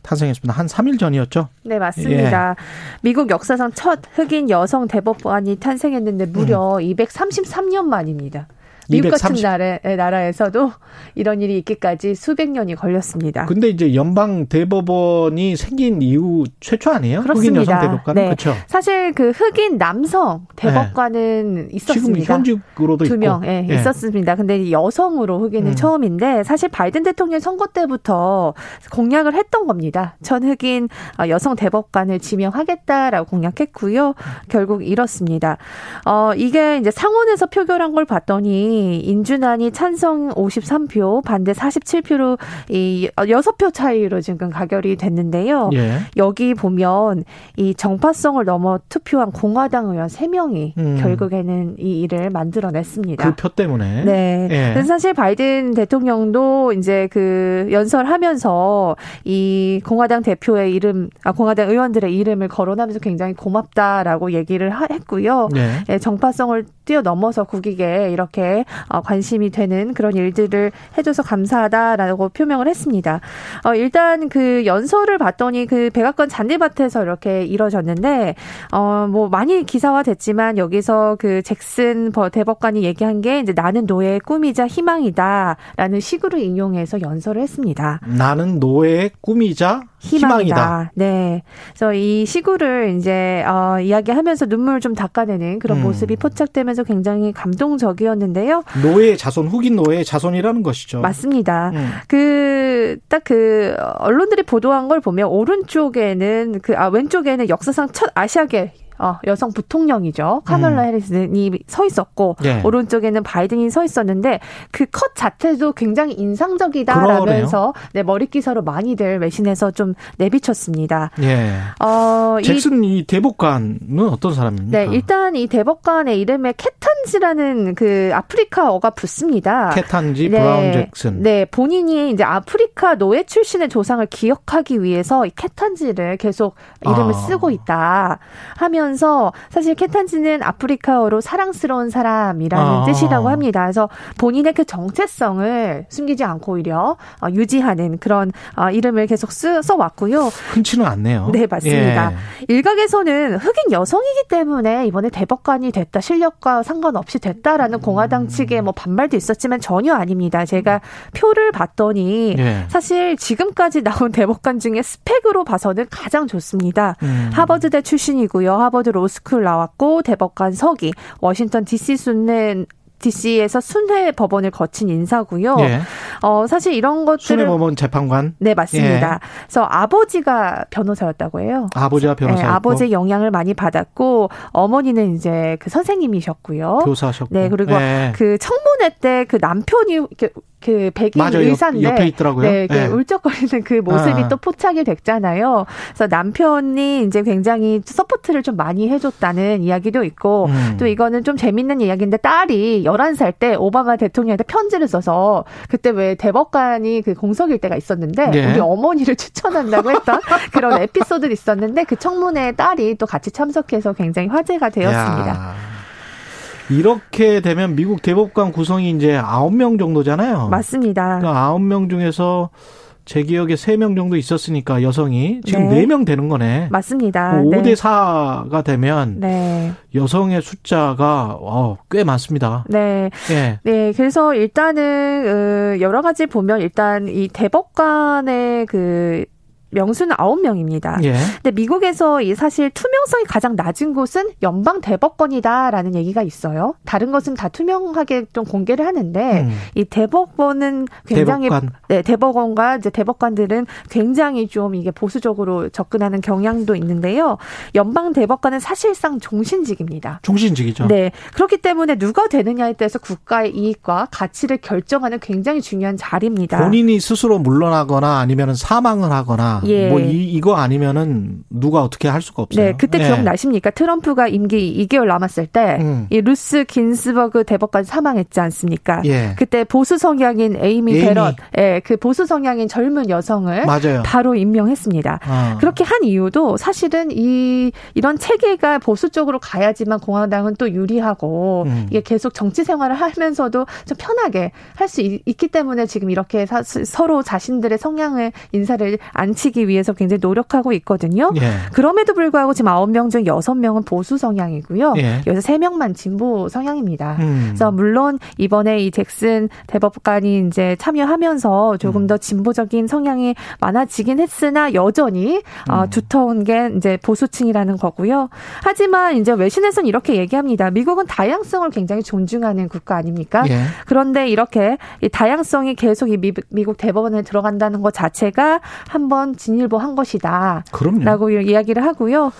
탄생했습니다. 한 3일 전이었죠? 네, 맞습니다. 예. 미국 역사상 첫 흑인 여성 대법관이 탄생했는데 무려 음. 233년 만입니다. 미국 같은 나라, 나라에서도 이런 일이 있기까지 수백 년이 걸렸습니다. 근데 이제 연방 대법원이 생긴 이후 최초 아니에요? 그렇습니다. 흑인 여성 대법관 네. 그렇죠. 사실 그 흑인 남성 대법관은 네. 있었습니다. 지금 현직으로도 두 명, 예, 네. 있었습니다. 근데 여성으로 흑인은 음. 처음인데 사실 바이든 대통령 선거 때부터 공약을 했던 겁니다. 전 흑인 어, 여성 대법관을 지명하겠다라고 공약했고요. 결국 이렇습니다. 어, 이게 이제 상원에서 표결한 걸 봤더니 인준안이 찬성 53표, 반대 47표로 이 6표 차이로 지금 가결이 됐는데요. 예. 여기 보면 이 정파성을 넘어 투표한 공화당 의원 3명이 음. 결국에는 이 일을 만들어냈습니다. 그 표 때문에. 네. 예. 사실 바이든 대통령도 이제 그 연설하면서 이 공화당 대표의 이름, 아, 공화당 의원들의 이름을 거론하면서 굉장히 고맙다라고 얘기를 했고요. 예. 예 정파성을 뛰어넘어서 국익에 이렇게 어, 관심이 되는 그런 일들을 해줘서 감사하다라고 표명을 했습니다. 어, 일단 그 연설을 봤더니 그 백악관 잔디밭에서 이렇게 이뤄졌는데 어, 뭐 많이 기사화됐지만 여기서 그 잭슨 대법관이 얘기한 게 이제 나는 노예의 꿈이자 희망이다라는 식으로 인용해서 연설을 했습니다. 나는 노예의 꿈이자 희망이다. 희망이다. 네. 그래서 이 시구를 이제 어, 이야기하면서 눈물을 좀 닦아내는 그런 음. 모습이 포착되면서 굉장히 감동적이었는데요. 노예 자손, 흑인 노예 자손이라는 것이죠. 맞습니다. 음. 그, 딱 그, 언론들이 보도한 걸 보면, 오른쪽에는, 그, 아, 왼쪽에는 역사상 첫 아시아계 어, 여성 부통령이죠. 카멀라 음. 해리슨이 서 있었고 예. 오른쪽에는 바이든이 서 있었는데 그 컷 자체도 굉장히 인상적이다라면서 네, 머리 기사로 많이들 외신에서 좀 내비쳤습니다. 예. 어, 잭슨 이, 이 대법관은 어떤 사람입니까? 네, 일단 이 대법관의 이름에 케탄지라는 그 아프리카어가 붙습니다. 케탄지 네, 브라운 잭슨. 네, 본인이 이제 아프리카 노예 출신의 조상을 기억하기 위해서 이 케탄지를 계속 이름을 아. 쓰고 있다 하면 하면서 사실 케탄지는 아프리카어로 사랑스러운 사람이라는 아. 뜻이라고 합니다. 그래서 본인의 그 정체성을 숨기지 않고 오히려 어, 유지하는 그런 어, 이름을 계속 쓰, 써왔고요. 흔치는 않네요. 네, 맞습니다. 예. 일각에서는 흑인 여성이기 때문에 이번에 대법관이 됐다, 실력과 상관없이 됐다라는 음. 공화당 측의 뭐 반발도 있었지만 전혀 아닙니다. 제가 표를 봤더니 예. 사실 지금까지 나온 대법관 중에 스펙으로 봐서는 가장 좋습니다. 음. 하버드대 출신이고요. 하버드 하버드 로스쿨 나왔고 대법관 서기, 워싱턴 DC 순례 DC에서 순회 법원을 거친 인사고요. 예. 어 사실 이런 것들을 순회 법원 재판관 네 맞습니다. 예. 그래서 아버지가 변호사였다고 해요. 아버지가 변호사. 네, 아버지의 영향을 많이 받았고 어머니는 이제 그 선생님이셨고요. 교사셨고. 네 그리고 예. 그 청문회 때 그 남편이 이렇게 그 백인 맞아요. 의사인데 옆에 있더라고요. 네, 그 네. 울먹거리는 그 모습이 아. 또 포착이 됐잖아요. 그래서 남편이 이제 굉장히 support를 좀 많이 해줬다는 이야기도 있고 음. 또 이거는 좀 재밌는 이야기인데 딸이 11살 때 오바마 대통령한테 편지를 써서 그때 왜 대법관이 그 공석일 때가 있었는데 네. 우리 어머니를 추천한다고 했던 그런 에피소드 있었는데 그 청문회에 딸이 또 같이 참석해서 굉장히 화제가 되었습니다. 야. 이렇게 되면 미국 대법관 구성이 이제 아홉 명 정도잖아요. 맞습니다. 그 아홉 명 중에서 제 기억에 세 명 정도 있었으니까 여성이 지금 네 명 되는 거네. 맞습니다. 5대 네. 4가 되면 네. 여성의 숫자가 어, 꽤 많습니다. 네. 네. 네. 그래서 일단은 어, 여러 가지 보면 일단 이 대법관의 그 명수는 9명입니다. 예. 근데 미국에서 이 사실 투명성이 가장 낮은 곳은 연방 대법관이다라는 얘기가 있어요. 다른 것은 다 투명하게 좀 공개를 하는데 음. 이 대법원은 굉장히 대법관. 네, 대법원과 이제 대법관들은 굉장히 좀 이게 보수적으로 접근하는 경향도 있는데요. 연방 대법관은 사실상 종신직입니다. 종신직이죠. 네. 그렇기 때문에 누가 되느냐에 따라서 국가의 이익과 가치를 결정하는 굉장히 중요한 자리입니다. 본인이 스스로 물러나거나 아니면 사망을 하거나 예. 뭐 이, 이거 아니면은 누가 어떻게 할 수가 없어요. 네, 그때 예. 기억나십니까? 트럼프가 임기 2개월 남았을 때, 음. 이 루스 긴스버그 대법관 사망했지 않습니까? 예. 그때 보수 성향인 에이미, 에이미. 베럿, 예, 그 보수 성향인 젊은 여성을 맞아요. 바로 임명했습니다. 아. 그렇게 한 이유도 사실은 이 이런 체계가 보수 쪽으로 가야지만 공화당은 또 유리하고 음. 이게 계속 정치 생활을 하면서도 좀 편하게 할 수 있기 때문에 지금 이렇게 사, 서로 자신들의 성향을 인사를 앉히기 위해서 굉장히 노력하고 있거든요. 예. 그럼에도 불구하고 지금 아홉 명 중 여섯 명은 보수 성향이고요. 예. 여기서 세 명만 진보 성향입니다. 음. 그래서 물론 이번에 이 잭슨 대법관이 이제 참여하면서 조금 음. 더 진보적인 성향이 많아지긴 했으나 여전히 어, 음. 두터운 게 이제 보수층이라는 거고요. 하지만 이제 외신에서는 이렇게 얘기합니다. 미국은 다양성을 굉장히 존중하는 국가 아닙니까? 예. 그런데 이렇게 이 다양성이 계속 이 미국 대법원에 들어간다는 것 자체가 한번 진일보한 것이다. 그럼요. 라고 이야기를 하고요.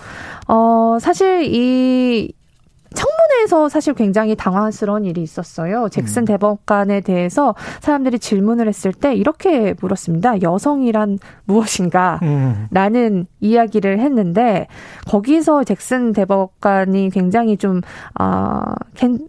어, 사실 이 청문회에서 사실 굉장히 당황스러운 일이 있었어요. 잭슨 음. 대법관에 대해서 사람들이 질문을 했을 때 이렇게 물었습니다. 여성이란 무엇인가? 음. 라는 이야기를 했는데 거기서 잭슨 대법관이 굉장히 좀, 어,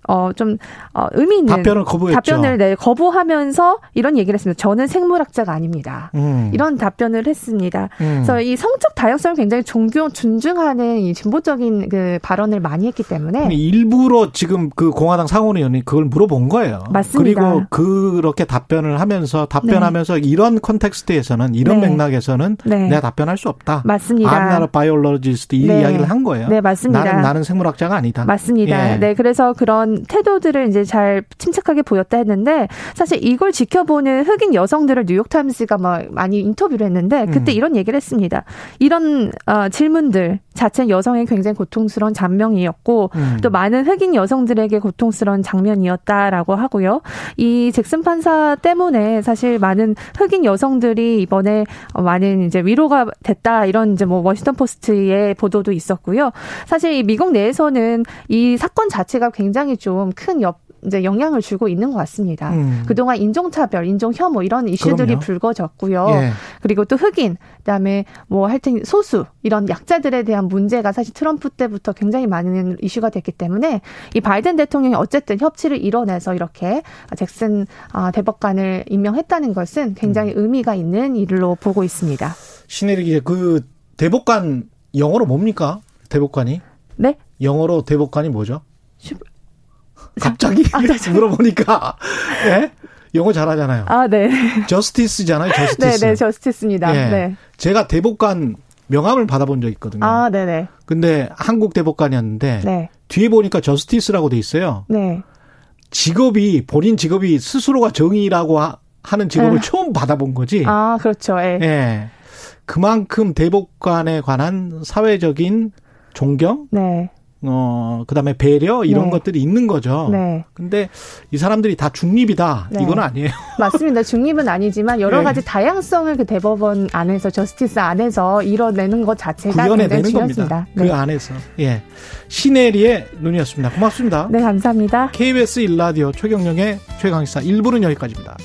어, 좀, 어, 의미 있는 답변을 거부했죠. 답변을 네, 거부하면서 이런 얘기를 했습니다. 저는 생물학자가 아닙니다. 음. 이런 답변을 했습니다. 음. 그래서 이 성적 다양성을 굉장히 존경, 존중하는 이 진보적인 그 발언을 많이 했기 때문에 일부러 지금 그 공화당 상원 의원이 그걸 물어본 거예요. 맞습니다. 그리고 그렇게 답변을 하면서 답변하면서 네. 이런 context에서는 이런 네. 맥락에서는 네. 내가 답변할 수 없다. 맞습니다. I'm a biologist 이 네. 이야기를 한 거예요. 네, 맞습니다. 나는 나는 생물학자가 아니다. 맞습니다. 예. 네, 그래서 그런 태도들을 이제 잘 침착하게 보였다 했는데 사실 이걸 지켜보는 흑인 여성들을 뉴욕 타임스가 막 많이 인터뷰를 했는데 그때 음. 이런 얘기를 했습니다. 이런 어, 질문들 자체는 여성의 굉장히 고통스러운 잔명이었고 음. 또 많은 흑인 여성들에게 고통스러운 장면이었다라고 하고요. 이 잭슨 판사 때문에 사실 많은 흑인 여성들이 이번에 많은 이제 위로가 됐다 이런 이제 뭐 워싱턴 포스트의 보도도 있었고요. 사실 이 미국 내에서는 이 사건 자체가 굉장히 좀 큰 옆 이제 영향을 주고 있는 것 같습니다. 음. 그동안 인종차별, 인종혐오 이런 이슈들이 그럼요. 불거졌고요. 예. 그리고 또 흑인, 그다음에 뭐 하여튼 소수 이런 약자들에 대한 문제가 사실 트럼프 때부터 굉장히 많은 이슈가 됐기 때문에 이 바이든 대통령이 어쨌든 협치를 이뤄내서 이렇게 잭슨 아, 대법관을 임명했다는 것은 굉장히 음. 의미가 있는 일로 보고 있습니다. 신혜리 기자, 그 대법관 영어로 뭡니까? 대법관이? 네? 영어로 대법관이 뭐죠? 갑자기 아, 물어보니까 예? 영어 잘하잖아요. 아, 네. 저스티스잖아요, 저스티스. 네, 네, 저스티스입니다. 예. 네. 제가 대법관 명함을 받아본 적 있거든요. 아, 네, 네. 근데 한국 대법관이었는데 네. 뒤에 보니까 저스티스라고 돼 있어요. 네. 직업이 본인 직업이 스스로가 정의라고 하, 는 직업을 네. 처음 받아본 거지. 아, 그렇죠. 예. 예. 그만큼 대법관에 관한 사회적인 존경, 네. 어, 그 다음에 배려, 이런 네. 것들이 있는 거죠. 네. 근데 이 사람들이 다 중립이다. 네. 이건 아니에요. 맞습니다. 중립은 아니지만 여러 네. 가지 다양성을 그 대법원 안에서, 저스티스 안에서 이뤄내는 것 자체가 구현해내는 겁니다. 그 네. 안에서. 예. 시네리의 눈이었습니다. 고맙습니다. 네, 감사합니다. KBS 일라디오 최경영의 최강시사 1부는 여기까지입니다.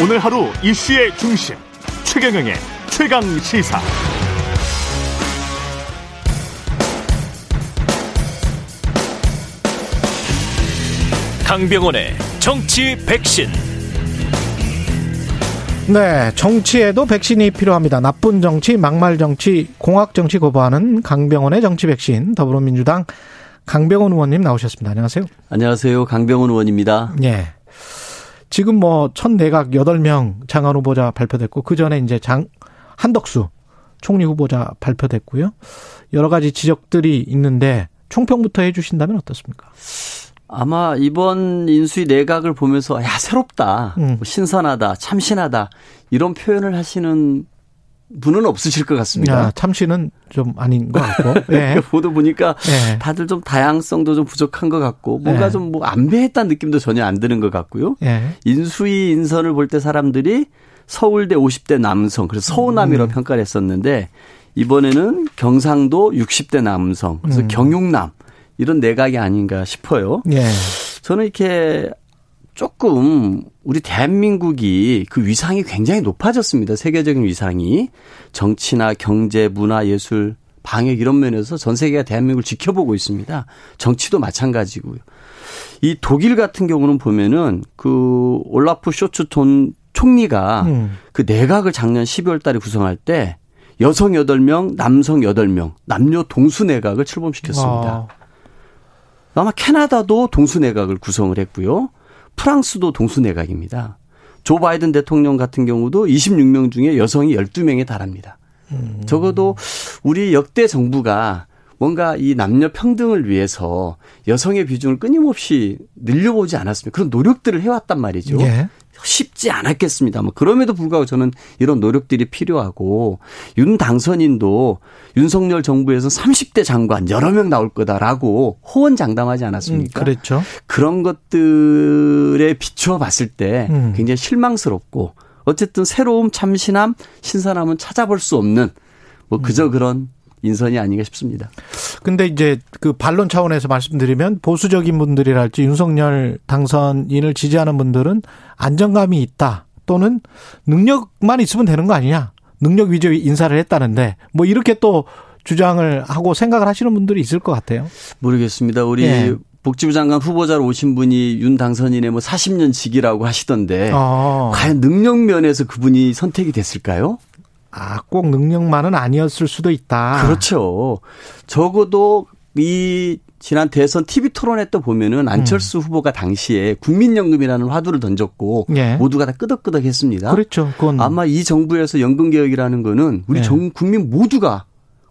오늘 하루 이슈의 중심 최경영의 최강 시사. 강병원의 정치 백신. 네, 정치에도 백신이 필요합니다. 나쁜 정치, 막말 정치, 공학 정치 거부하는 강병원의 정치 백신. 더불어민주당 강병원 의원님 나오셨습니다. 안녕하세요. 안녕하세요. 강병원 의원입니다. 예. 지금 뭐 첫 내각 8명 장관 후보자 발표됐고 그 전에 이제 장 한덕수 총리 후보자 발표됐고요. 여러 가지 지적들이 있는데 총평부터 해 주신다면 어떻습니까? 아마 이번 인수위 내각을 보면서 야 새롭다, 음. 뭐 신선하다, 참신하다 이런 표현을 하시는 분은 없으실 것 같습니다. 야, 참신은 좀 아닌 것 같고. 예. 그 보도 보니까 예. 다들 좀 다양성도 좀 부족한 것 같고 뭔가 네. 좀뭐 안배했다는 느낌도 전혀 안 드는 것 같고요. 예. 인수위 인선을 볼 때 사람들이 서울대 50대 남성, 그래서 서우남이라고 음. 평가를 했었는데 이번에는 경상도 60대 남성, 그래서 음. 경육남 이런 내각이 아닌가 싶어요. 예. 저는 이렇게 조금 우리 대한민국이 그 위상이 굉장히 높아졌습니다. 세계적인 위상이 정치나 경제, 문화, 예술, 방역 이런 면에서 전 세계가 대한민국을 지켜보고 있습니다. 정치도 마찬가지고요. 이 독일 같은 경우는 보면은 그 올라프 쇼츠 돈 총리가 음. 그 내각을 작년 12월 달에 구성할 때 여성 8명, 남성 8명, 남녀 동수 내각을 출범시켰습니다. 아, 아마 캐나다도 동수 내각을 구성을 했고요. 프랑스도 동수 내각입니다. 조 바이든 대통령 같은 경우도 26명 중에 여성이 12명에 달합니다. 적어도 우리 역대 정부가 뭔가 이 남녀 평등을 위해서 여성의 비중을 끊임없이 늘려보지 않았습니까? 그런 노력들을 해왔단 말이죠. 예. 쉽지 않았겠습니다. 뭐 그럼에도 불구하고 저는 이런 노력들이 필요하고 윤 당선인도 윤석열 정부에서 30대 장관 여러 명 나올 거다라고 호언장담하지 음, 않았습니까? 그랬죠. 그런 것들에 비추어 봤을 때 음. 굉장히 실망스럽고 어쨌든 새로움, 참신함, 신선함은 찾아볼 수 없는 뭐 그저 음. 그런 인선이 아닌가 싶습니다. 근데 이제 그 반론 차원에서 말씀드리면 보수적인 분들이랄지 윤석열 당선인을 지지하는 분들은 안정감이 있다 또는 능력만 있으면 되는 거 아니냐 능력 위주 인사를 했다는데 뭐 이렇게 또 주장을 하고 생각을 하시는 분들이 있을 것 같아요. 모르겠습니다. 우리 예. 복지부 장관 후보자로 오신 분이 윤 당선인의 뭐 40년 직이라고 하시던데 어. 과연 능력 면에서 그분이 선택이 됐을까요? 아, 꼭 능력만은 아니었을 수도 있다. 그렇죠. 적어도 이 지난 대선 TV 토론회 때 보면은 안철수 후보가 당시에 국민연금이라는 화두를 던졌고 예. 모두가 다 끄덕끄덕 했습니다. 그렇죠. 그건 아마 이 정부에서 연금 개혁이라는 거는 우리 네. 전 국민 모두가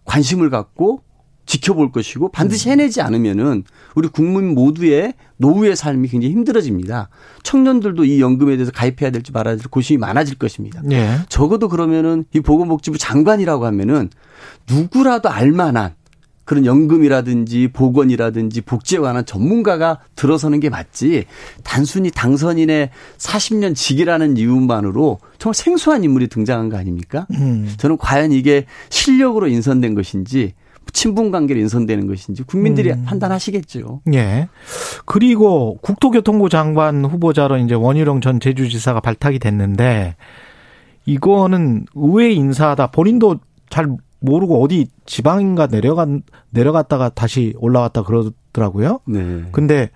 관심을 갖고 지켜볼 것이고 반드시 해내지 않으면은 우리 국민 모두의 노후의 삶이 굉장히 힘들어집니다. 청년들도 이 연금에 대해서 가입해야 될지 말아야 될지 고심이 많아질 것입니다. 예. 적어도 그러면은 이 보건복지부 장관이라고 하면은 누구라도 알만한 그런 연금이라든지 보건이라든지 복지에 관한 전문가가 들어서는 게 맞지 단순히 당선인의 40년 직이라는 이유만으로 정말 생소한 인물이 등장한 거 아닙니까? 음. 저는 과연 이게 실력으로 인선된 것인지 친분 관계로 인선되는 것인지 국민들이 음. 판단하시겠죠. 예. 그리고 국토교통부 장관 후보자로 이제 원희룡 전 제주지사가 발탁이 됐는데 이거는 의회 인사다. 본인도 잘 모르고 어디 지방인가 내려간 내려갔다가 다시 올라왔다 그러더라고요. 네. 근데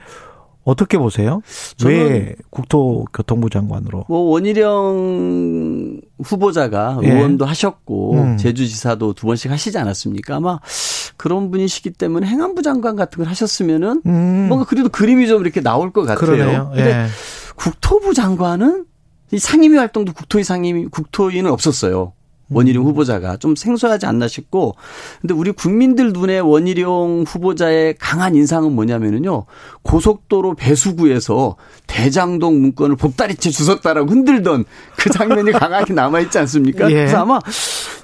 어떻게 보세요? 왜 저는 국토교통부 장관으로? 뭐 원희룡 후보자가 예. 의원도 하셨고 음. 제주지사도 두 번씩 하시지 않았습니까? 아마 그런 분이시기 때문에 행안부 장관 같은 걸 하셨으면은 음. 뭔가 그래도 그림이 좀 이렇게 나올 것 같아요. 그러네요. 근데 예. 국토부 장관은 이 상임위 활동도 국토위 상임위 국토위는 없었어요. 원희룡 후보자가 좀 생소하지 않나 싶고 근데 우리 국민들 눈에 원희룡 후보자의 강한 인상은 뭐냐면은요 고속도로 배수구에서 대장동 문건을 보따리째 주웠다라고 흔들던 그 장면이 강하게 남아 있지 않습니까? 예. 그래서 아마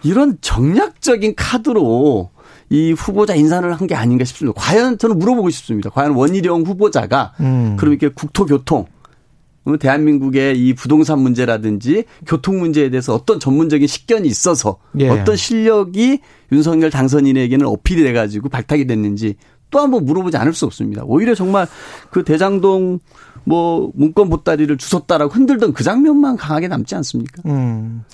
이런 정략적인 카드로 이 후보자 인사를 한 게 아닌가 싶습니다. 과연 저는 물어보고 싶습니다. 과연 원희룡 후보자가 음. 그럼 이렇게 국토교통 어, 대한민국의 이 부동산 문제라든지 교통 문제에 대해서 어떤 전문적인 식견이 있어서 예. 어떤 실력이 윤석열 당선인에게는 어필이 돼가지고 발탁이 됐는지 또 한번 물어보지 않을 수 없습니다. 오히려 정말 그 대장동 뭐 문건 보따리를 주웠다라고 흔들던 그 장면만 강하게 남지 않습니까? 음.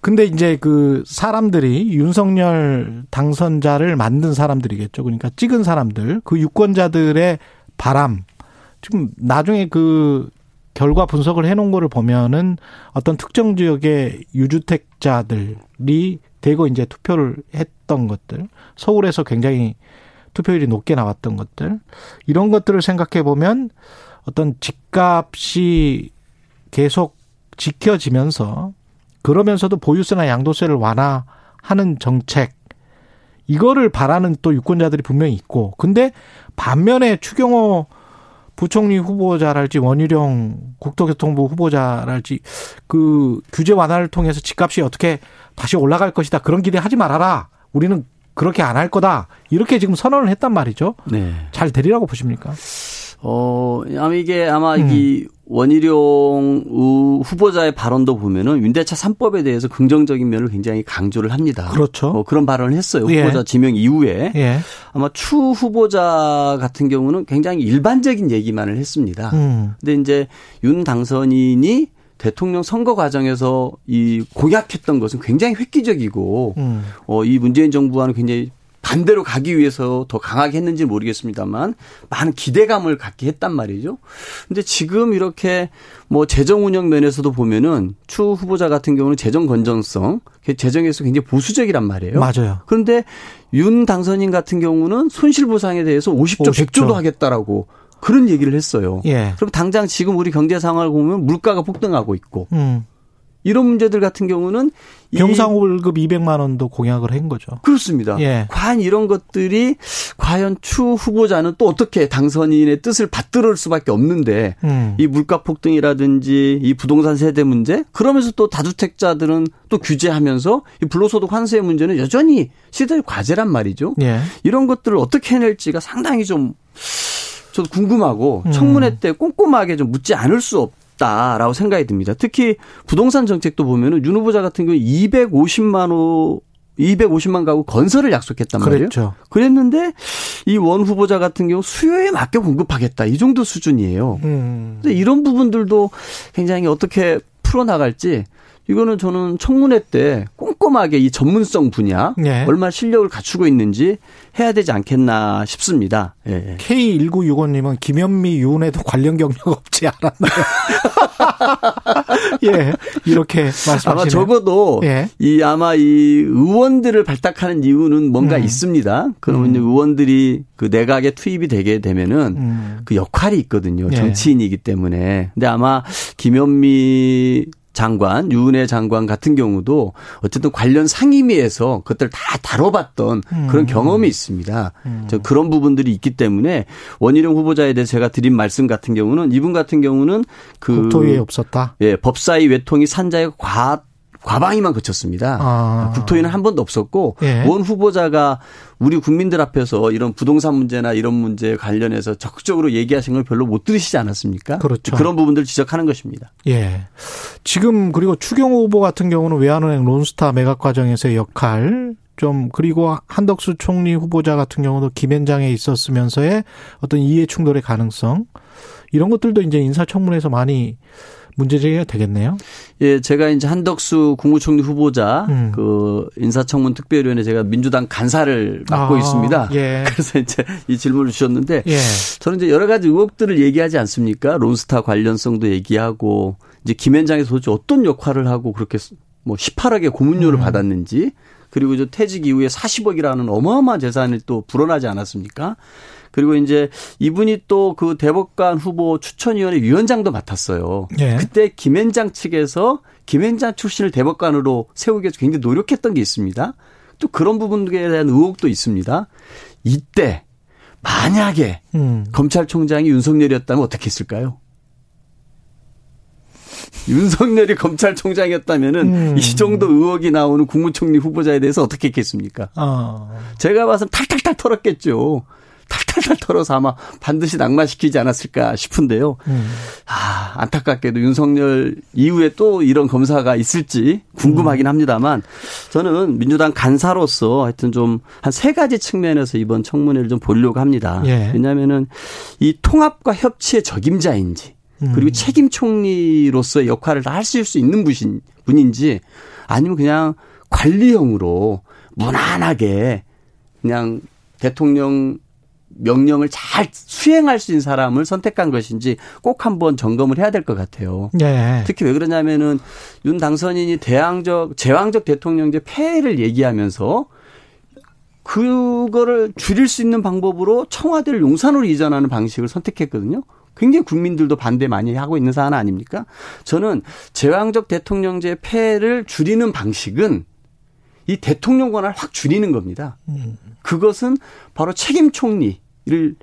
근데 이제 그 사람들이 윤석열 당선자를 만든 사람들이겠죠. 그러니까 찍은 사람들, 그 유권자들의 바람. 지금 나중에 그 결과 분석을 해놓은 거를 보면은 어떤 특정 지역의 유주택자들이 대거 이제 투표를 했던 것들, 서울에서 굉장히 투표율이 높게 나왔던 것들, 이런 것들을 생각해 보면 어떤 집값이 계속 지켜지면서 그러면서도 보유세나 양도세를 완화하는 정책 이거를 바라는 또 유권자들이 분명히 있고 근데 반면에 추경호 부총리 후보자랄지 원희룡 국토교통부 후보자랄지 그 규제 완화를 통해서 집값이 어떻게 다시 올라갈 것이다 그런 기대하지 말아라. 우리는 그렇게 안 할 거다. 이렇게 지금 선언을 했단 말이죠. 네. 잘 되리라고 보십니까? 어, 아마 이게 아마 음. 이 원희룡 후보자의 발언도 보면은 윤대차 3법에 대해서 긍정적인 면을 굉장히 강조를 합니다. 그렇죠. 어, 그런 발언을 했어요. 예. 후보자 예. 지명 이후에. 예. 아마 추 후보자 같은 경우는 굉장히 일반적인 얘기만을 했습니다. 음. 근데 이제 윤 당선인이 대통령 선거 과정에서 이 공약했던 것은 굉장히 획기적이고 음. 어, 이 문재인 정부와는 굉장히 반대로 가기 위해서 더 강하게 했는지 모르겠습니다만 많은 기대감을 갖게 했단 말이죠. 근데 지금 이렇게 뭐 재정 운영 면에서도 보면은 추 후보자 같은 경우는 재정 건전성, 재정에서 굉장히 보수적이란 말이에요. 맞아요. 그런데 윤 당선인 같은 경우는 손실 보상에 대해서 50조, 50조. 100조도 하겠다라고 그런 얘기를 했어요. 예. 그럼 당장 지금 우리 경제 상황을 보면 물가가 폭등하고 있고 음. 이런 문제들 같은 경우는 경상 월급 200만 원도 공약을 한 거죠. 그렇습니다. 예. 과연 이런 것들이 과연 추 후보자는 또 어떻게 당선인의 뜻을 받들을 수밖에 없는데 음. 이 물가 폭등이라든지 이 부동산 세대 문제 그러면서 또 다주택자들은 또 규제하면서 이 불로소득 환수의 문제는 여전히 시대의 과제란 말이죠. 예. 이런 것들을 어떻게 해낼지가 상당히 좀 저도 궁금하고 음. 청문회 때 꼼꼼하게 좀 묻지 않을 수 없 다라고 생각이 듭니다. 특히 부동산 정책도 보면은 윤 후보자 같은 경우 250만 호 250만 가구 건설을 약속했단 말이에요. 그랬죠. 그랬는데 이 원 후보자 같은 경우 수요에 맞게 공급하겠다 이 정도 수준이에요. 음. 이런 부분들도 굉장히 어떻게 풀어나갈지 이거는 저는 청문회 때 꼼꼼하게 이 전문성 분야 네. 얼마 실력을 갖추고 있는지 해야 되지 않겠나 싶습니다. 예. K1965님은 김현미 유은에도 관련 경력 없지 않았나요? 예, 이렇게 말씀하시네요. 아마 적어도 예. 이 아마 이 의원들을 발탁하는 이유는 뭔가 음. 있습니다. 그러면 음. 의원들이 그 내각에 투입이 되게 되면은 음. 그 역할이 있거든요. 예. 정치인이기 때문에. 근데 아마 김현미 장관, 유은혜 장관 같은 경우도 어쨌든 관련 상임위에서 그것들 다 다뤄봤던 음. 그런 경험이 있습니다. 음. 저 그런 부분들이 있기 때문에 원희룡 후보자에 대해서 제가 드린 말씀 같은 경우는 이분 같은 경우는 그 국토위에 없었다. 예, 법사위 외통이 산자의 과 과방위만 거쳤습니다. 아. 국토위는 한 번도 없었고 예. 원 후보자가 우리 국민들 앞에서 이런 부동산 문제나 이런 문제 관련해서 적극적으로 얘기하신 걸 별로 못 들으시지 않았습니까? 그렇죠. 그런 부분들 지적하는 것입니다. 예. 지금 그리고 추경호 후보 같은 경우는 외환은행 론스타 매각 과정에서의 역할 좀 그리고 한덕수 총리 후보자 같은 경우도 김현장에 있었으면서의 어떤 이해 충돌의 가능성 이런 것들도 이제 인사청문회에서 많이 문제 제기가 되겠네요. 예, 제가 이제 한덕수 국무총리 후보자 음. 그 인사청문 특별위원회 제가 민주당 간사를 맡고 아, 있습니다. 예. 그래서 이제 이 질문을 주셨는데 예. 저는 이제 여러 가지 의혹들을 얘기하지 않습니까? 론스타 관련성도 얘기하고 이제 김현장에서 도대체 어떤 역할을 하고 그렇게 뭐 18억의 고문료를 음. 받았는지 그리고 이제 퇴직 이후에 40억이라는 어마어마한 재산을 또 불어나지 않았습니까? 그리고 이제 이분이 또 그 대법관 후보 추천위원회 위원장도 맡았어요. 예. 그때 김현장 측에서 김현장 출신을 대법관으로 세우기 위해서 굉장히 노력했던 게 있습니다. 또 그런 부분에 대한 의혹도 있습니다. 이때 만약에 음. 검찰총장이 윤석열이었다면 어떻게 했을까요? 윤석열이 검찰총장이었다면은 음. 이 정도 의혹이 나오는 국무총리 후보자에 대해서 어떻게 했겠습니까? 어. 제가 봐서 탈탈탈 털었겠죠. 탈탈탈 털어서 아마 반드시 낙마시키지 않았을까 싶은데요. 음. 아, 안타깝게도 윤석열 이후에 또 이런 검사가 있을지 궁금하긴 음. 합니다만 저는 민주당 간사로서 하여튼 좀 한 세 가지 측면에서 이번 청문회를 좀 보려고 합니다. 예. 왜냐하면은 이 통합과 협치의 적임자인지 음. 그리고 책임 총리로서의 역할을 다할수 있는 분인, 분인지 아니면 그냥 관리형으로 무난하게 그냥 대통령 명령을 잘 수행할 수 있는 사람을 선택한 것인지 꼭 한번 점검을 해야 될 것 같아요. 네. 특히 왜 그러냐면은 윤 당선인이 대항적 제왕적 대통령제 폐해를 얘기하면서 그거를 줄일 수 있는 방법으로 청와대를 용산으로 이전하는 방식을 선택했거든요. 굉장히 국민들도 반대 많이 하고 있는 사안 아닙니까? 저는 제왕적 대통령제 폐해를 줄이는 방식은 이 대통령 권한을 확 줄이는 겁니다. 그것은 바로 책임 총리 를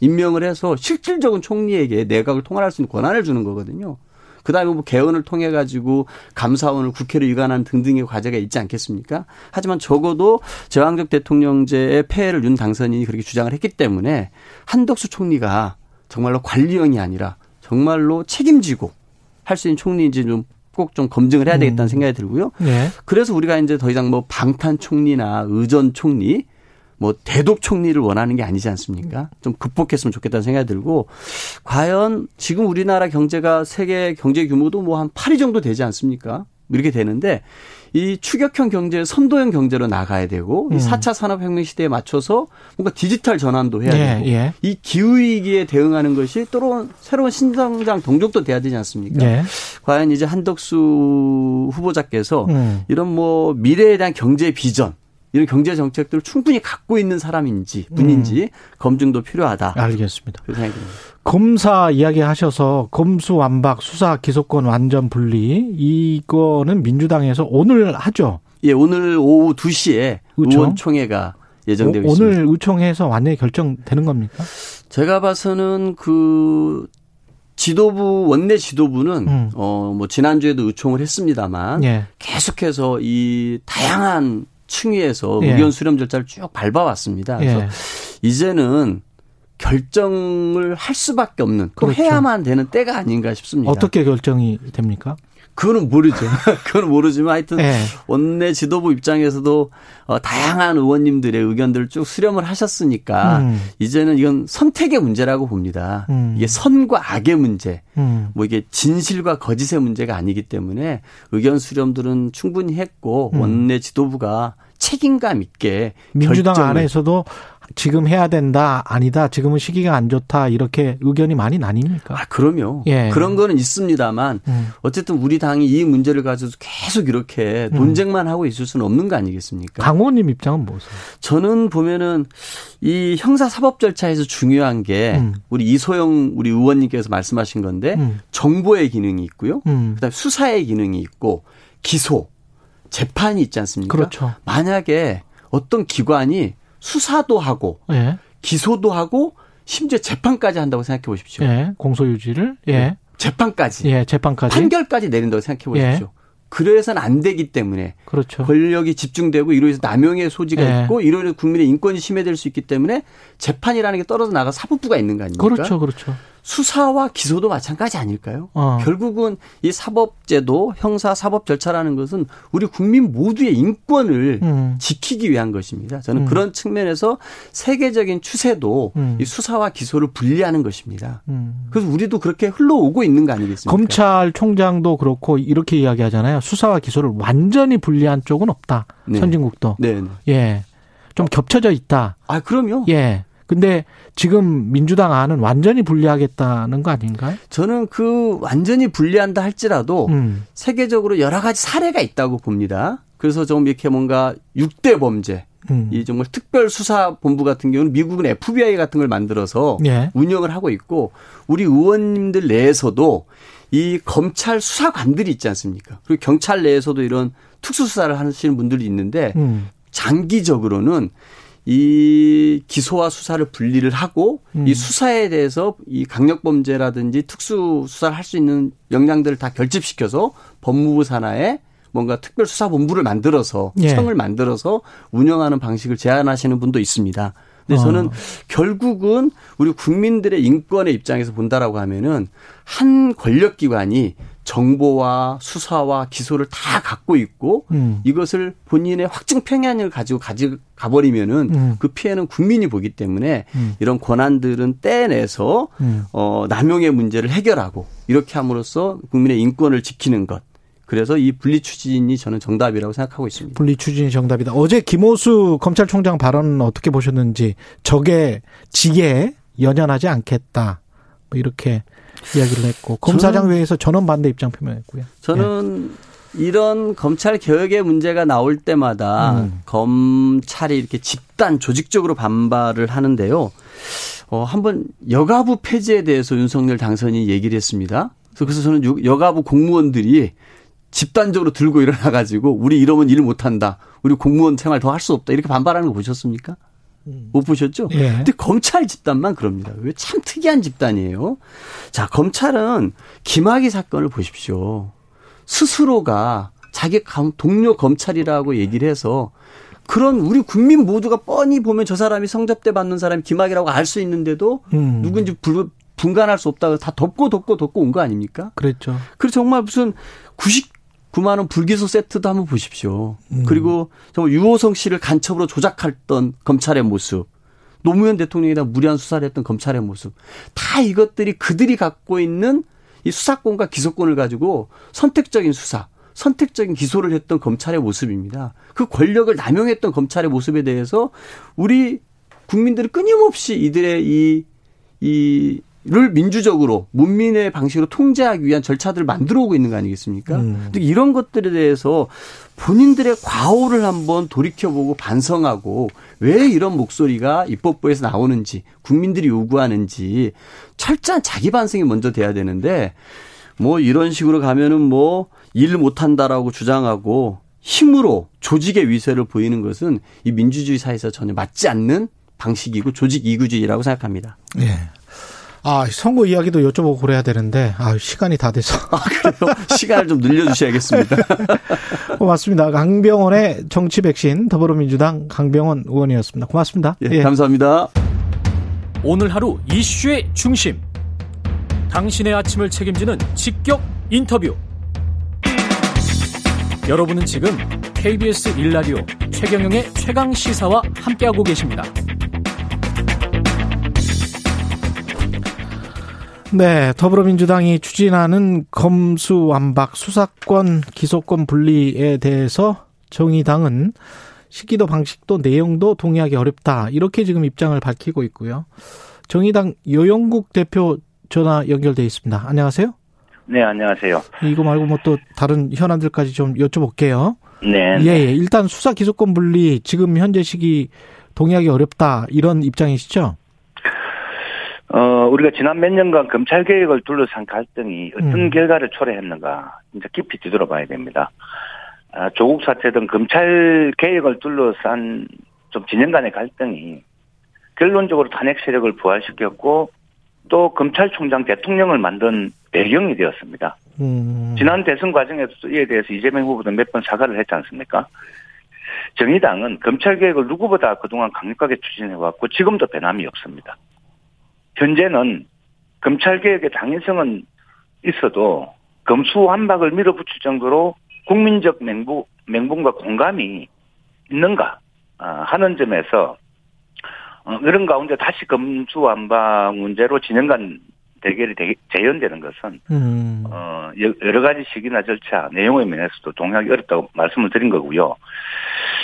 임명을 해서 실질적인 총리에게 내각을 통할할 수 있는 권한을 주는 거거든요. 그다음에 뭐 개헌을 통해 가지고 감사원을 국회로 이관하는 등등의 과제가 있지 않겠습니까? 하지만 적어도 제왕적 대통령제의 폐해를 윤 당선인이 그렇게 주장을 했기 때문에 한덕수 총리가 정말로 관리형이 아니라 정말로 책임지고 할 수 있는 총리인지 좀 꼭좀 검증을 해야 되겠다는 음. 생각이 들고요. 네. 그래서 우리가 이제 더 이상 뭐 방탄 총리나 의전 총리 뭐 대독 총리를 원하는 게 아니지 않습니까? 좀 극복했으면 좋겠다는 생각이 들고 과연 지금 우리나라 경제가 세계 경제 규모도 뭐 한 8위 정도 되지 않습니까? 이렇게 되는데 이 추격형 경제, 선도형 경제로 나가야 되고 음. 이 4차 산업혁명 시대에 맞춰서 뭔가 디지털 전환도 해야 예, 되고 예. 이 기후 위기에 대응하는 것이 또 새로운 신성장 동력도 돼야 되지 않습니까? 예. 과연 이제 한덕수 후보자께서 음. 이런 뭐 미래에 대한 경제 비전 이런 경제 정책들을 충분히 갖고 있는 사람인지 분인지 음. 검증도 필요하다. 알겠습니다. 그 검사 이야기하셔서 검수완박 수사 기소권 완전 분리 이거는 민주당에서 오늘 하죠. 예, 오늘 오후 2시에 의총? 의원총회가 예정되고 오, 있습니다. 오늘 의총에서 완전히 결정되는 겁니까? 제가 봐서는 그 지도부 원내 지도부는 음. 어뭐 지난주에도 의총을 했습니다만 예. 계속해서 이 다양한 층위에서 예. 의견 수렴 절차를 쭉 밟아왔습니다. 그래서 예. 이제는 결정을 할 수밖에 없는 또 그렇죠. 해야만 되는 때가 아닌가 싶습니다. 어떻게 결정이 됩니까? 그거는 모르죠. 그건 모르지만 하여튼 네. 원내 지도부 입장에서도 어, 다양한 의원님들의 의견들을 쭉 수렴을 하셨으니까 음. 이제는 이건 선택의 문제라고 봅니다. 음. 이게 선과 악의 문제, 음. 뭐 이게 진실과 거짓의 문제가 아니기 때문에 의견 수렴들은 충분히 했고 음. 원내 지도부가 책임감 있게 민주당 안에서도 지금 해야 된다, 아니다, 지금은 시기가 안 좋다, 이렇게 의견이 많이 나뉩니까? 아, 그럼요. 예. 그런 거는 있습니다만, 음. 어쨌든 우리 당이 이 문제를 가지고 계속 이렇게 음. 논쟁만 하고 있을 수는 없는 거 아니겠습니까? 강 의원님 입장은 뭐세요? 저는 보면은 이 형사 사법 절차에서 중요한 게 음. 우리 이소영 우리 의원님께서 말씀하신 건데, 음. 정보의 기능이 있고요. 음. 그 다음 에 수사의 기능이 있고, 기소, 재판이 있지 않습니까? 그렇죠. 만약에 어떤 기관이 수사도 하고 예. 기소도 하고 심지어 재판까지 한다고 생각해 보십시오. 예. 공소 유지를 예. 네. 재판까지. 예, 재판까지. 판결까지 내린다고 생각해 보십시오. 예. 그래서는 안 되기 때문에 그렇죠. 권력이 집중되고 이로 해서 남용의 소지가 예. 있고 이로 해서 국민의 인권이 침해될 수 있기 때문에 재판이라는 게 떨어져 나가 사법부가 있는 거 아닙니까? 그렇죠, 그렇죠. 수사와 기소도 마찬가지 아닐까요? 어. 결국은 이 사법제도, 형사 사법 절차라는 것은 우리 국민 모두의 인권을 음. 지키기 위한 것입니다. 저는 음. 그런 측면에서 세계적인 추세도 음. 이 수사와 기소를 분리하는 것입니다. 음. 그래서 우리도 그렇게 흘러오고 있는 거 아니겠습니까? 검찰총장도 그렇고 이렇게 이야기하잖아요. 수사와 기소를 완전히 분리한 쪽은 없다. 네. 선진국도. 네. 네. 예. 좀 겹쳐져 있다. 아, 그럼요. 예. 근데 지금 민주당 안은 완전히 분리하겠다는 거 아닌가요? 저는 그 완전히 분리한다 할지라도 음. 세계적으로 여러 가지 사례가 있다고 봅니다. 그래서 좀 이렇게 뭔가 6대 범죄, 음. 이 정말 특별 수사 본부 같은 경우는 미국은 FBI 같은 걸 만들어서 예. 운영을 하고 있고 우리 의원님들 내에서도 이 검찰 수사관들이 있지 않습니까? 그리고 경찰 내에서도 이런 특수 수사를 하시는 분들이 있는데 음. 장기적으로는 이 기소와 수사를 분리를 하고 음. 이 수사에 대해서 이 강력 범죄라든지 특수 수사를 할 수 있는 역량들을 다 결집시켜서 법무부 산하에 뭔가 특별 수사 본부를 만들어서 예. 청을 만들어서 운영하는 방식을 제안하시는 분도 있습니다. 근데 어. 저는 결국은 우리 국민들의 인권의 입장에서 본다라고 하면은 한 권력 기관이 정보와 수사와 기소를 다 갖고 있고 음. 이것을 본인의 확증 평양을 가지고 가지 가버리면은 음. 그 피해는 국민이 보기 때문에 음. 이런 권한들은 떼내서 음. 어 남용의 문제를 해결하고 이렇게 함으로써 국민의 인권을 지키는 것 그래서 이 분리 추진이 저는 정답이라고 생각하고 있습니다. 분리 추진이 정답이다. 어제 김호수 검찰총장 발언은 어떻게 보셨는지 적의 지에 연연하지 않겠다. 뭐 이렇게 이야기를 했고 검사장 회의에서 전원 반대 입장 표명했고요. 저는 예. 이런 검찰 개혁의 문제가 나올 때마다 음. 검찰이 이렇게 집단 조직적으로 반발을 하는데요. 어, 한번 여가부 폐지에 대해서 윤석열 당선인이 얘기를 했습니다. 그래서 저는 여가부 공무원들이 집단적으로 들고 일어나 가지고 우리 이러면 일 못한다. 우리 공무원 생활 더 할 수 없다 이렇게 반발하는 거 보셨습니까? 못 보셨죠? 예. 근데 검찰 집단만 그럽니다. 왜 참 특이한 집단이에요. 자, 검찰은 김학의 사건을 보십시오. 스스로가 자기 동료 검찰이라고 얘기를 해서 그런 우리 국민 모두가 뻔히 보면 저 사람이 성접대 받는 사람이 김학이라고 알 수 있는데도 음. 누군지 불, 분간할 수 없다고 다 덮고 덮고 덮고 온 거 아닙니까? 그랬죠. 그리고 정말 무슨 99만 원 불기소 세트도 한번 보십시오. 음. 그리고 정말 유호성 씨를 간첩으로 조작했던 검찰의 모습. 노무현 대통령이다 무리한 수사를 했던 검찰의 모습. 다 이것들이 그들이 갖고 있는 이 수사권과 기소권을 가지고 선택적인 수사, 선택적인 기소를 했던 검찰의 모습입니다. 그 권력을 남용했던 검찰의 모습에 대해서 우리 국민들은 끊임없이 이들의 이, 이, 를 민주적으로 문민의 방식으로 통제하기 위한 절차들을 만들어 오고 있는 거 아니겠습니까? 음. 이런 것들에 대해서 본인들의 과오를 한번 돌이켜보고 반성하고 왜 이런 목소리가 입법부에서 나오는지 국민들이 요구하는지 철저한 자기 반성이 먼저 돼야 되는데 뭐 이런 식으로 가면은 뭐 일 못한다라고 주장하고 힘으로 조직의 위세를 보이는 것은 이 민주주의 사회에서 전혀 맞지 않는 방식이고 조직 이구주의라고 생각합니다. 예. 아, 선거 이야기도 여쭤보고 그래야 되는데, 아, 시간이 다 돼서. 아, 그래요? 시간을 좀 늘려주셔야겠습니다. 고맙습니다. 강병원의 정치 백신 더불어민주당 강병원 의원이었습니다. 고맙습니다. 예, 예. 감사합니다. 오늘 하루 이슈의 중심. 당신의 아침을 책임지는 직격 인터뷰. 여러분은 지금 KBS 일라디오 최경영의 최강 시사와 함께하고 계십니다. 네, 더불어민주당이 추진하는 검수완박 수사권 기소권 분리에 대해서 정의당은 시기도 방식도 내용도 동의하기 어렵다. 이렇게 지금 입장을 밝히고 있고요. 정의당 요영국 대표 전화 연결돼 있습니다. 안녕하세요. 네, 안녕하세요. 이거 말고 뭐 또 다른 현안들까지 좀 여쭤볼게요. 네. 예, 예. 일단 수사 기소권 분리 지금 현재 시기 동의하기 어렵다. 이런 입장이시죠? 어, 우리가 지난 몇 년간 검찰 개혁을 둘러싼 갈등이 어떤 음. 결과를 초래했는가, 진짜 깊이 뒤돌아봐야 됩니다. 아, 조국 사태 등 검찰 개혁을 둘러싼 좀 진영 간의 갈등이 결론적으로 탄핵 세력을 부활시켰고 또 검찰총장 대통령을 만든 배경이 되었습니다. 음. 지난 대선 과정에서 이에 대해서 이재명 후보도 몇 번 사과를 했지 않습니까? 정의당은 검찰 개혁을 누구보다 그동안 강력하게 추진해왔고 지금도 변함이 없습니다. 현재는 검찰 개혁의 당위성은 있어도 검수완박을 밀어붙일 정도로 국민적 맹부, 맹분과 공감이 있는가 아, 하는 점에서 어, 그런 가운데 다시 검수완박 문제로 진영간 대결이 되- 재현되는 것은 음. 어, 여- 여러 가지 시기나 절차, 내용의 면에서도 동의하기 어렵다고 말씀을 드린 거고요.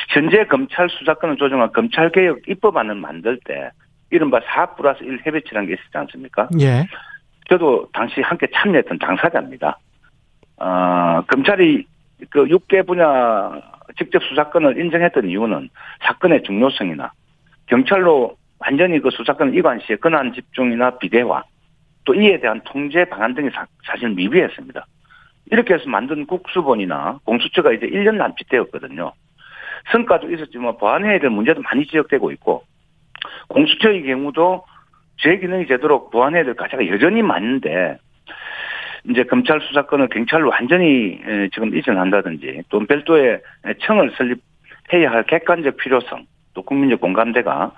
현재 검찰 수사권을 조정한 검찰개혁 입법안을 만들 때 이른바 4 플러스 1 협의체라는 게 있었지 않습니까? 예. 저도 당시 함께 참여했던 당사자입니다. 어, 검찰이 그 6개 분야 직접 수사권을 인정했던 이유는 사건의 중요성이나 경찰로 완전히 그 수사권 이관 시에 권한 집중이나 비대화 또 이에 대한 통제 방안 등이 사, 실 미비했습니다. 이렇게 해서 만든 국수본이나 공수처가 이제 1년 남짓되었거든요. 성과도 있었지만 보완해야 될 문제도 많이 지적되고 있고 공수처의 경우도 제 기능이 되도록 보완해야 될 과제가 여전히 많은데 이제 검찰 수사권을 경찰로 완전히 에, 지금 이전한다든지 또 별도의 청을 설립해야 할 객관적 필요성 또 국민적 공감대가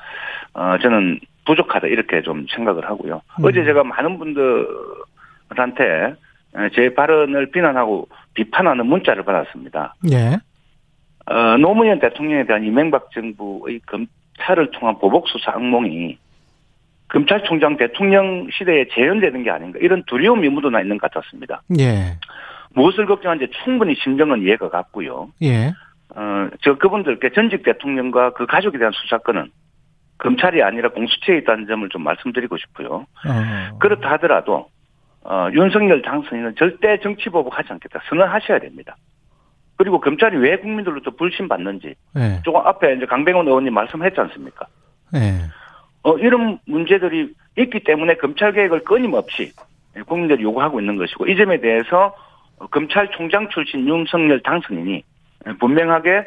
어 저는 부족하다 이렇게 좀 생각을 하고요. 음. 어제 제가 많은 분들한테 에, 제 발언을 비난하고 비판하는 문자를 받았습니다. 예. 어, 노무현 대통령에 대한 이명박 정부의 검 찰을 통한 보복 수사 악몽이 검찰총장 대통령 시대에 재현되는 게 아닌가 이런 두려움이 묻어나 있는 것 같았습니다. 예. 무엇을 걱정하는지 충분히 심정은 이해가 갔고요. 예. 어, 저 그분들께 전직 대통령과 그 가족에 대한 수사권은 검찰이 아니라 공수처에 있다는 점을 좀 말씀드리고 싶고요. 어. 그렇다 하더라도 어, 윤석열 당선인은 절대 정치 보복하지 않겠다 선언하셔야 됩니다. 그리고 검찰이 왜 국민들로부터 불신받는지 예. 조금 앞에 이제 강병원 의원님 말씀했지 않습니까? 예. 어, 이런 문제들이 있기 때문에 검찰 개혁을 끊임없이 국민들이 요구하고 있는 것이고 이 점에 대해서 검찰총장 출신 윤석열 당선인이 분명하게 에,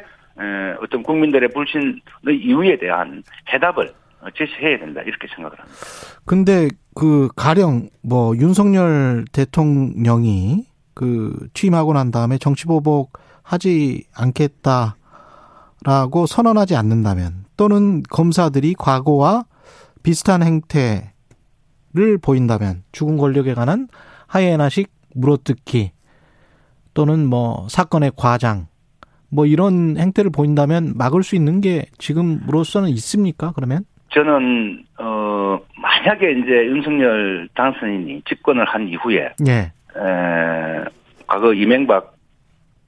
어떤 국민들의 불신의 이유에 대한 해답을 제시해야 된다 이렇게 생각을 합니다. 근데 그 가령 뭐 윤석열 대통령이 그 취임하고 난 다음에 정치보복 하지 않겠다라고 선언하지 않는다면 또는 검사들이 과거와 비슷한 행태를 보인다면 죽은 권력에 관한 하이에나식 물어뜯기 또는 뭐 사건의 과장 뭐 이런 행태를 보인다면 막을 수 있는 게 지금으로서는 있습니까? 그러면? 저는 어 만약에 이제 윤석열 당선인이 집권을 한 이후에 예. 에, 과거 이명박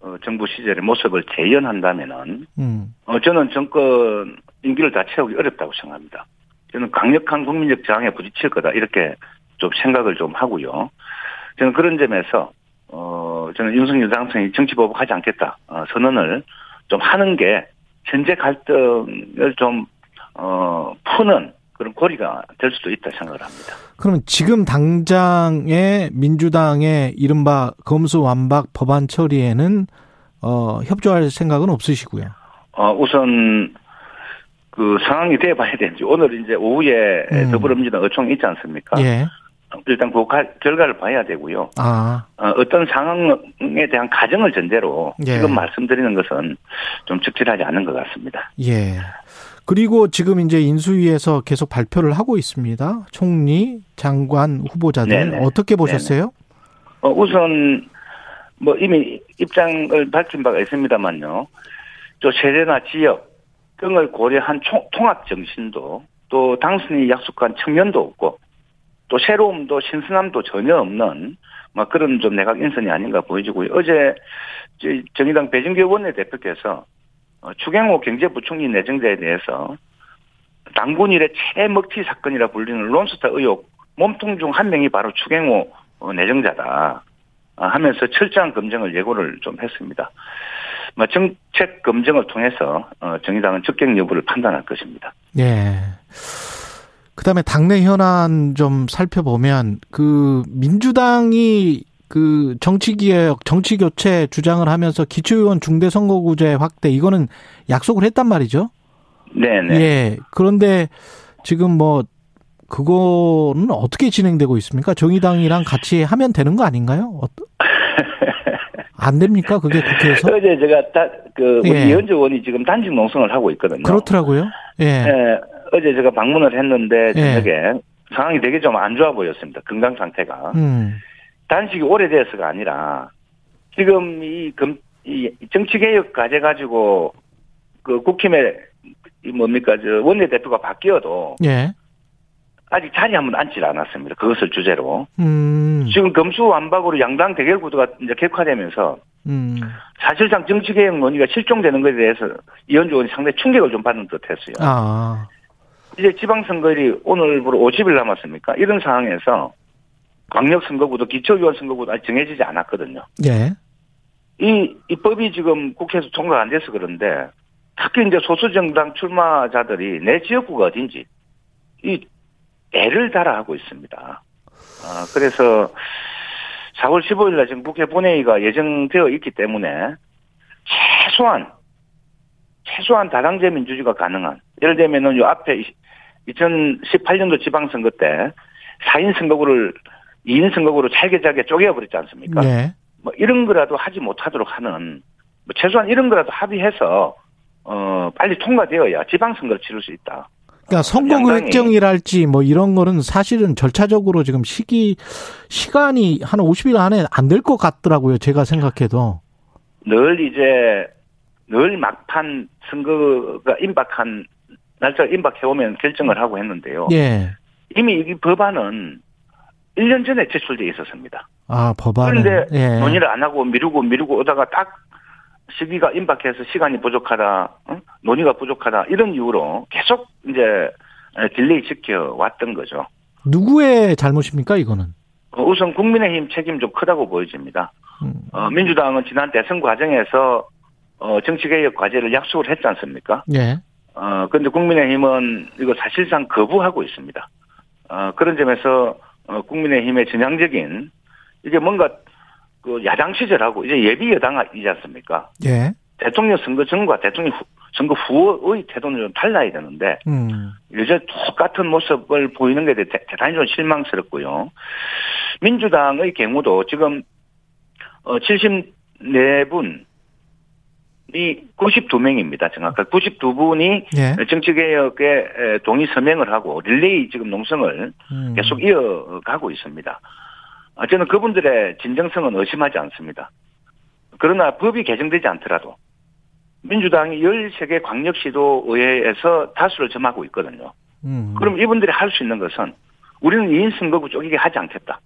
어, 정부 시절의 모습을 재현한다면은 음. 어, 저는 정권 임기를 다 채우기 어렵다고 생각합니다. 저는 강력한 국민적 저항에 부딪힐 거다 이렇게 좀 생각을 좀 하고요. 저는 그런 점에서 어 저는 윤석열 당선이 정치 보복하지 않겠다 어, 선언을 좀 하는 게 현재 갈등을 좀 어, 푸는 그런 고리가 될 수도 있다 생각을 합니다. 그러면 지금 당장의 민주당의 이른바 검수완박 법안 처리에는 어, 협조할 생각은 없으시고요. 어, 우선 그 상황이 돼 봐야 되는지 오늘 이제 오후에 음. 더불어민주당 의총이 있지 않습니까? 예. 일단 그 가- 결과를 봐야 되고요. 아, 어, 어떤 상황에 대한 가정을 전제로 예. 지금 말씀드리는 것은 좀 적절하지 않은 것 같습니다. 예. 그리고 지금 이제 인수위에서 계속 발표를 하고 있습니다. 총리, 장관 후보자들 네네. 어떻게 보셨어요? 어, 우선 뭐 이미 입장을 밝힌 바가 있습니다만요. 또 세대나 지역 등을 고려한 총- 통합 정신도 또 당선이 약속한 청년도 없고 또 새로움도 신선함도 전혀 없는 막 그런 좀 내각 인선이 아닌가 보여지고요. 어제 정의당 배진교 원내대표께서 어, 추경호 경제부총리 내정자에 대해서 당군 일의 최먹튀 사건이라 불리는 론스타 의혹 몸통 중 한 명이 바로 추경호 어, 내정자다 아, 하면서 철저한 검증을 예고를 좀 했습니다. 뭐 정책 검증을 통해서 어, 정의당은 적격 여부를 판단할 것입니다. 예. 그다음에 당내 현안 좀 살펴보면 그 민주당이 그 정치개혁, 정치교체 주장을 하면서 기초의원 중대선거구제 확대 이거는 약속을 했단 말이죠. 네네. 예. 그런데 지금 뭐 그거는 어떻게 진행되고 있습니까? 정의당이랑 같이 하면 되는 거 아닌가요? 어- 안 됩니까? 그게 국회에서? 어제 제가 다, 그, 우리 예. 이현주 의원이 지금 단식 농성을 하고 있거든요. 그렇더라고요. 예. 예, 어제 제가 방문을 했는데, 예. 저녁에 상황이 되게 좀 안 좋아 보였습니다. 건강 상태가. 음. 단식이 오래돼서가 아니라, 지금 이 금, 이 정치개혁 과제 가지고, 그 국힘에, 이 뭡니까, 저 원내대표가 바뀌어도, 예. 아직 자리 한번 앉질 않았습니다. 그것을 주제로. 음. 지금 검수완박으로 양당 대결 구도가 이제 격화되면서, 음. 사실상 정치개혁 논의가 실종되는 것에 대해서 이현주 의원이 상당히 충격을 좀 받는 듯 했어요. 아. 이제 지방선거일이 오늘부로 50일 남았습니까? 이런 상황에서 광역선거구도 기초의원 선거구도 아직 정해지지 않았거든요. 예. 이, 이 법이 지금 국회에서 통과가 안 돼서 그런데 특히 이제 소수정당 출마자들이 내 지역구가 어딘지 이 애를 달아 하고 있습니다. 아, 그래서 4월 15일 날 지금 국회 본회의가 예정되어 있기 때문에 최소한 최소한 다당제 민주주의가 가능한 예를 들면은 요 앞에 2018년도 지방선거 때 4인 선거구를 2인 선거구로 잘게 잘게 쪼개버렸지 않습니까? 예. 뭐 이런 거라도 하지 못하도록 하는 뭐 최소한 이런 거라도 합의해서 어 빨리 통과되어야 지방선거를 치를 수 있다. 그러니까 선거구 양당이- 획정이랄지 뭐 이런 거는 사실은 절차적으로 지금 시기 시간이 한 50일 안에 안 될 것 같더라고요. 제가 생각해도. 늘 이제 늘 막판 선거가 임박한 날짜가 임박해 오면 결정을 하고 했는데요. 예. 이미 이 법안은 1년 전에 제출돼 있었습니다. 아, 법안은 그런데 예. 논의를 안 하고 미루고 미루고 오다가 딱 시기가 임박해서 시간이 부족하다, 응? 논의가 부족하다 이런 이유로 계속 이제 delay 시켜 왔던 거죠. 누구의 잘못입니까, 이거는? 어, 우선 국민의힘 책임 좀 크다고 보여집니다. 음. 어, 민주당은 지난 대선 과정에서 어, 정치개혁 과제를 약속을 했지 않습니까? 예. 어, 근데 국민의힘은 이거 사실상 거부하고 있습니다. 어, 그런 점에서 어, 국민의힘의 전향적인 이게 뭔가 그 야당 시절하고 이제 예비 여당이지 않습니까? 예. 대통령 선거 전과 대통령 후, 선거 후의 태도는 좀 달라야 되는데 음. 여전히 똑같은 모습을 보이는 게 대- 대단히 좀 실망스럽고요. 민주당의 경우도 지금 어 74분 이 92명입니다. 정확하게 92분이 예. 정치개혁에 동의 서명을 하고 릴레이 지금 농성을 음. 계속 이어가고 있습니다. 아, 저는 그분들의 진정성은 의심하지 않습니다. 그러나 법이 개정되지 않더라도 민주당이 13개 광역시도 의회에서 다수를 점하고 있거든요. 음. 그럼 이분들이 할 수 있는 것은 우리는 2인 선거구 쪼개게 하지 않겠다.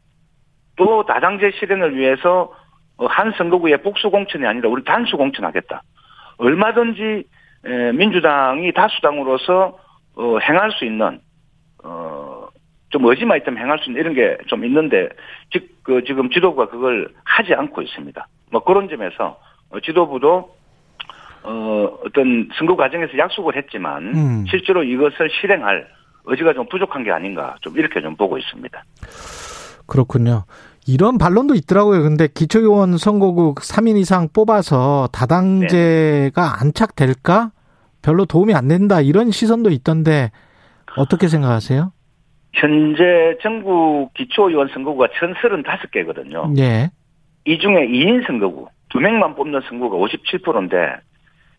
또 다당제 실현을 위해서 어, 한 선거구의 복수 공천이 아니라 우리 단수 공천하겠다. 얼마든지 에, 민주당이 다수당으로서 어, 행할 수 있는 어, 좀 의지만 있다면 행할 수 있는 이런 게 좀 있는데 즉 그 지금 지도부가 그걸 하지 않고 있습니다. 뭐 그런 점에서 어, 지도부도 어, 어떤 선거 과정에서 약속을 했지만 음. 실제로 이것을 실행할 의지가 좀 부족한 게 아닌가 좀 이렇게 좀 보고 있습니다. 그렇군요. 이런 반론도 있더라고요. 근데 기초의원 선거구 3인 이상 뽑아서 다당제가 안착될까? 별로 도움이 안 된다. 이런 시선도 있던데 어떻게 생각하세요? 현재 전국 기초의원 선거구가 1035개거든요. 예. 이 중에 2인 선거구, 두 명만 뽑는 선거가 57%인데,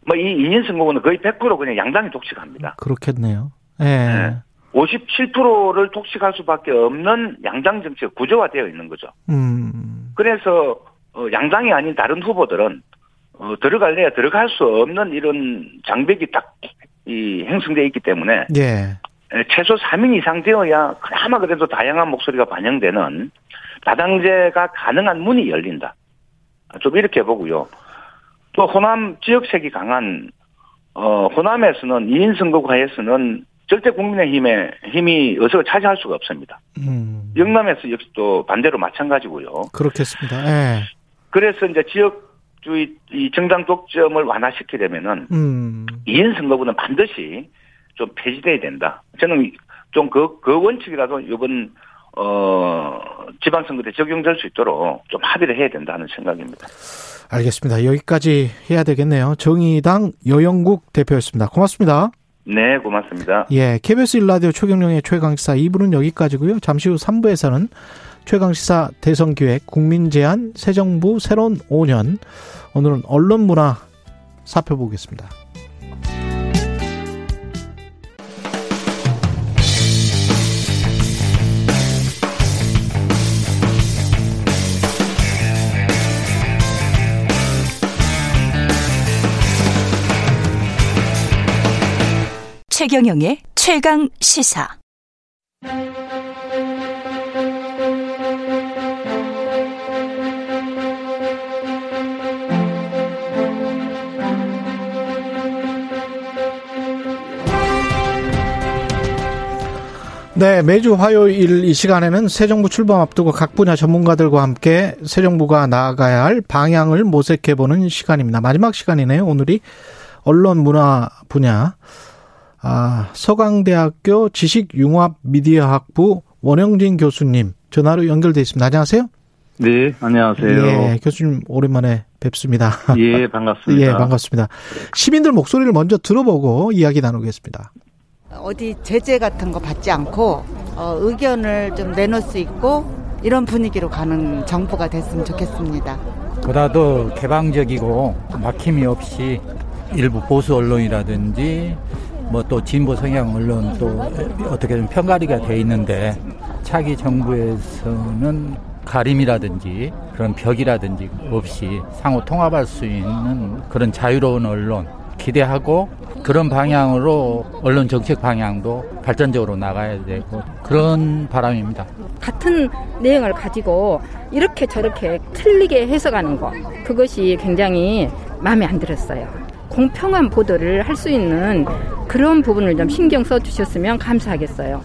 뭐이 2인 선거구는 거의 100% 그냥 양당이 독식합니다. 그렇겠네요. 예. 네. 57%를 독식할 수밖에 없는 양당 정치가 구조화되어 있는 거죠. 음. 그래서 어, 양당이 아닌 다른 후보들은 어, 들어갈래야 들어갈 수 없는 이런 장벽이 딱이 형성되어 있기 때문에 예. 에, 최소 3인 이상 되어야 그나마 그래도 다양한 목소리가 반영되는 다당제가 가능한 문이 열린다. 좀 이렇게 보고요. 또 호남 지역색이 강한 어 호남에서는 2인 선거구에서는 절대 국민의힘의 힘이 의석을 차지할 수가 없습니다. 음. 영남에서 역시 또 반대로 마찬가지고요. 그렇겠습니다. 예. 그래서 이제 지역주의 이 정당 독점을 완화시키려면은 음. 2인 선거구는 반드시 좀 폐지돼야 된다. 저는 좀 그, 그 원칙이라도 이번, 어, 지방선거 때 적용될 수 있도록 좀 합의를 해야 된다는 생각입니다. 알겠습니다. 여기까지 해야 되겠네요. 정의당 여영국 대표였습니다. 고맙습니다. 네, 고맙습니다. 예, KBS 일라디오 최경령의 최강시사 2부는 여기까지고요. 잠시 후 3부에서는 최강시사 대선기획 국민제안 새정부 새로운 5년 오늘은 언론문화 살펴보겠습니다. 최경영의 최강 시사. 네, 매주 화요일 이 시간에는 새 정부 출범 앞두고 각 분야 전문가들과 함께 새 정부가 나아가야 할 방향을 모색해보는 시간입니다. 마지막 시간이네요. 오늘이 언론 문화 분야 아, 서강대학교 지식융합미디어학부 원영진 교수님 전화로 연결돼 있습니다. 안녕하세요. 네, 안녕하세요. 예, 교수님 오랜만에 뵙습니다. 예, 반갑습니다. 예, 반갑습니다. 시민들 목소리를 먼저 들어보고 이야기 나누겠습니다. 어디 제재 같은 거 받지 않고 어, 의견을 좀 내놓을 수 있고 이런 분위기로 가는 정부가 됐으면 좋겠습니다. 보다 더 개방적이고 막힘이 없이 일부 보수 언론이라든지 뭐 또 진보 성향 언론 또 어떻게 든 편가리가 돼 있는데 차기 정부에서는 가림이라든지 그런 벽이라든지 없이 상호 통합할 수 있는 그런 자유로운 언론 기대하고 그런 방향으로 언론 정책 방향도 발전적으로 나가야 되고 그런 바람입니다. 같은 내용을 가지고 이렇게 저렇게 틀리게 해석하는 것 그것이 굉장히 마음에 안 들었어요. 공평한 보도를 할 수 있는 그런 부분을 좀 신경 써 주셨으면 감사하겠어요.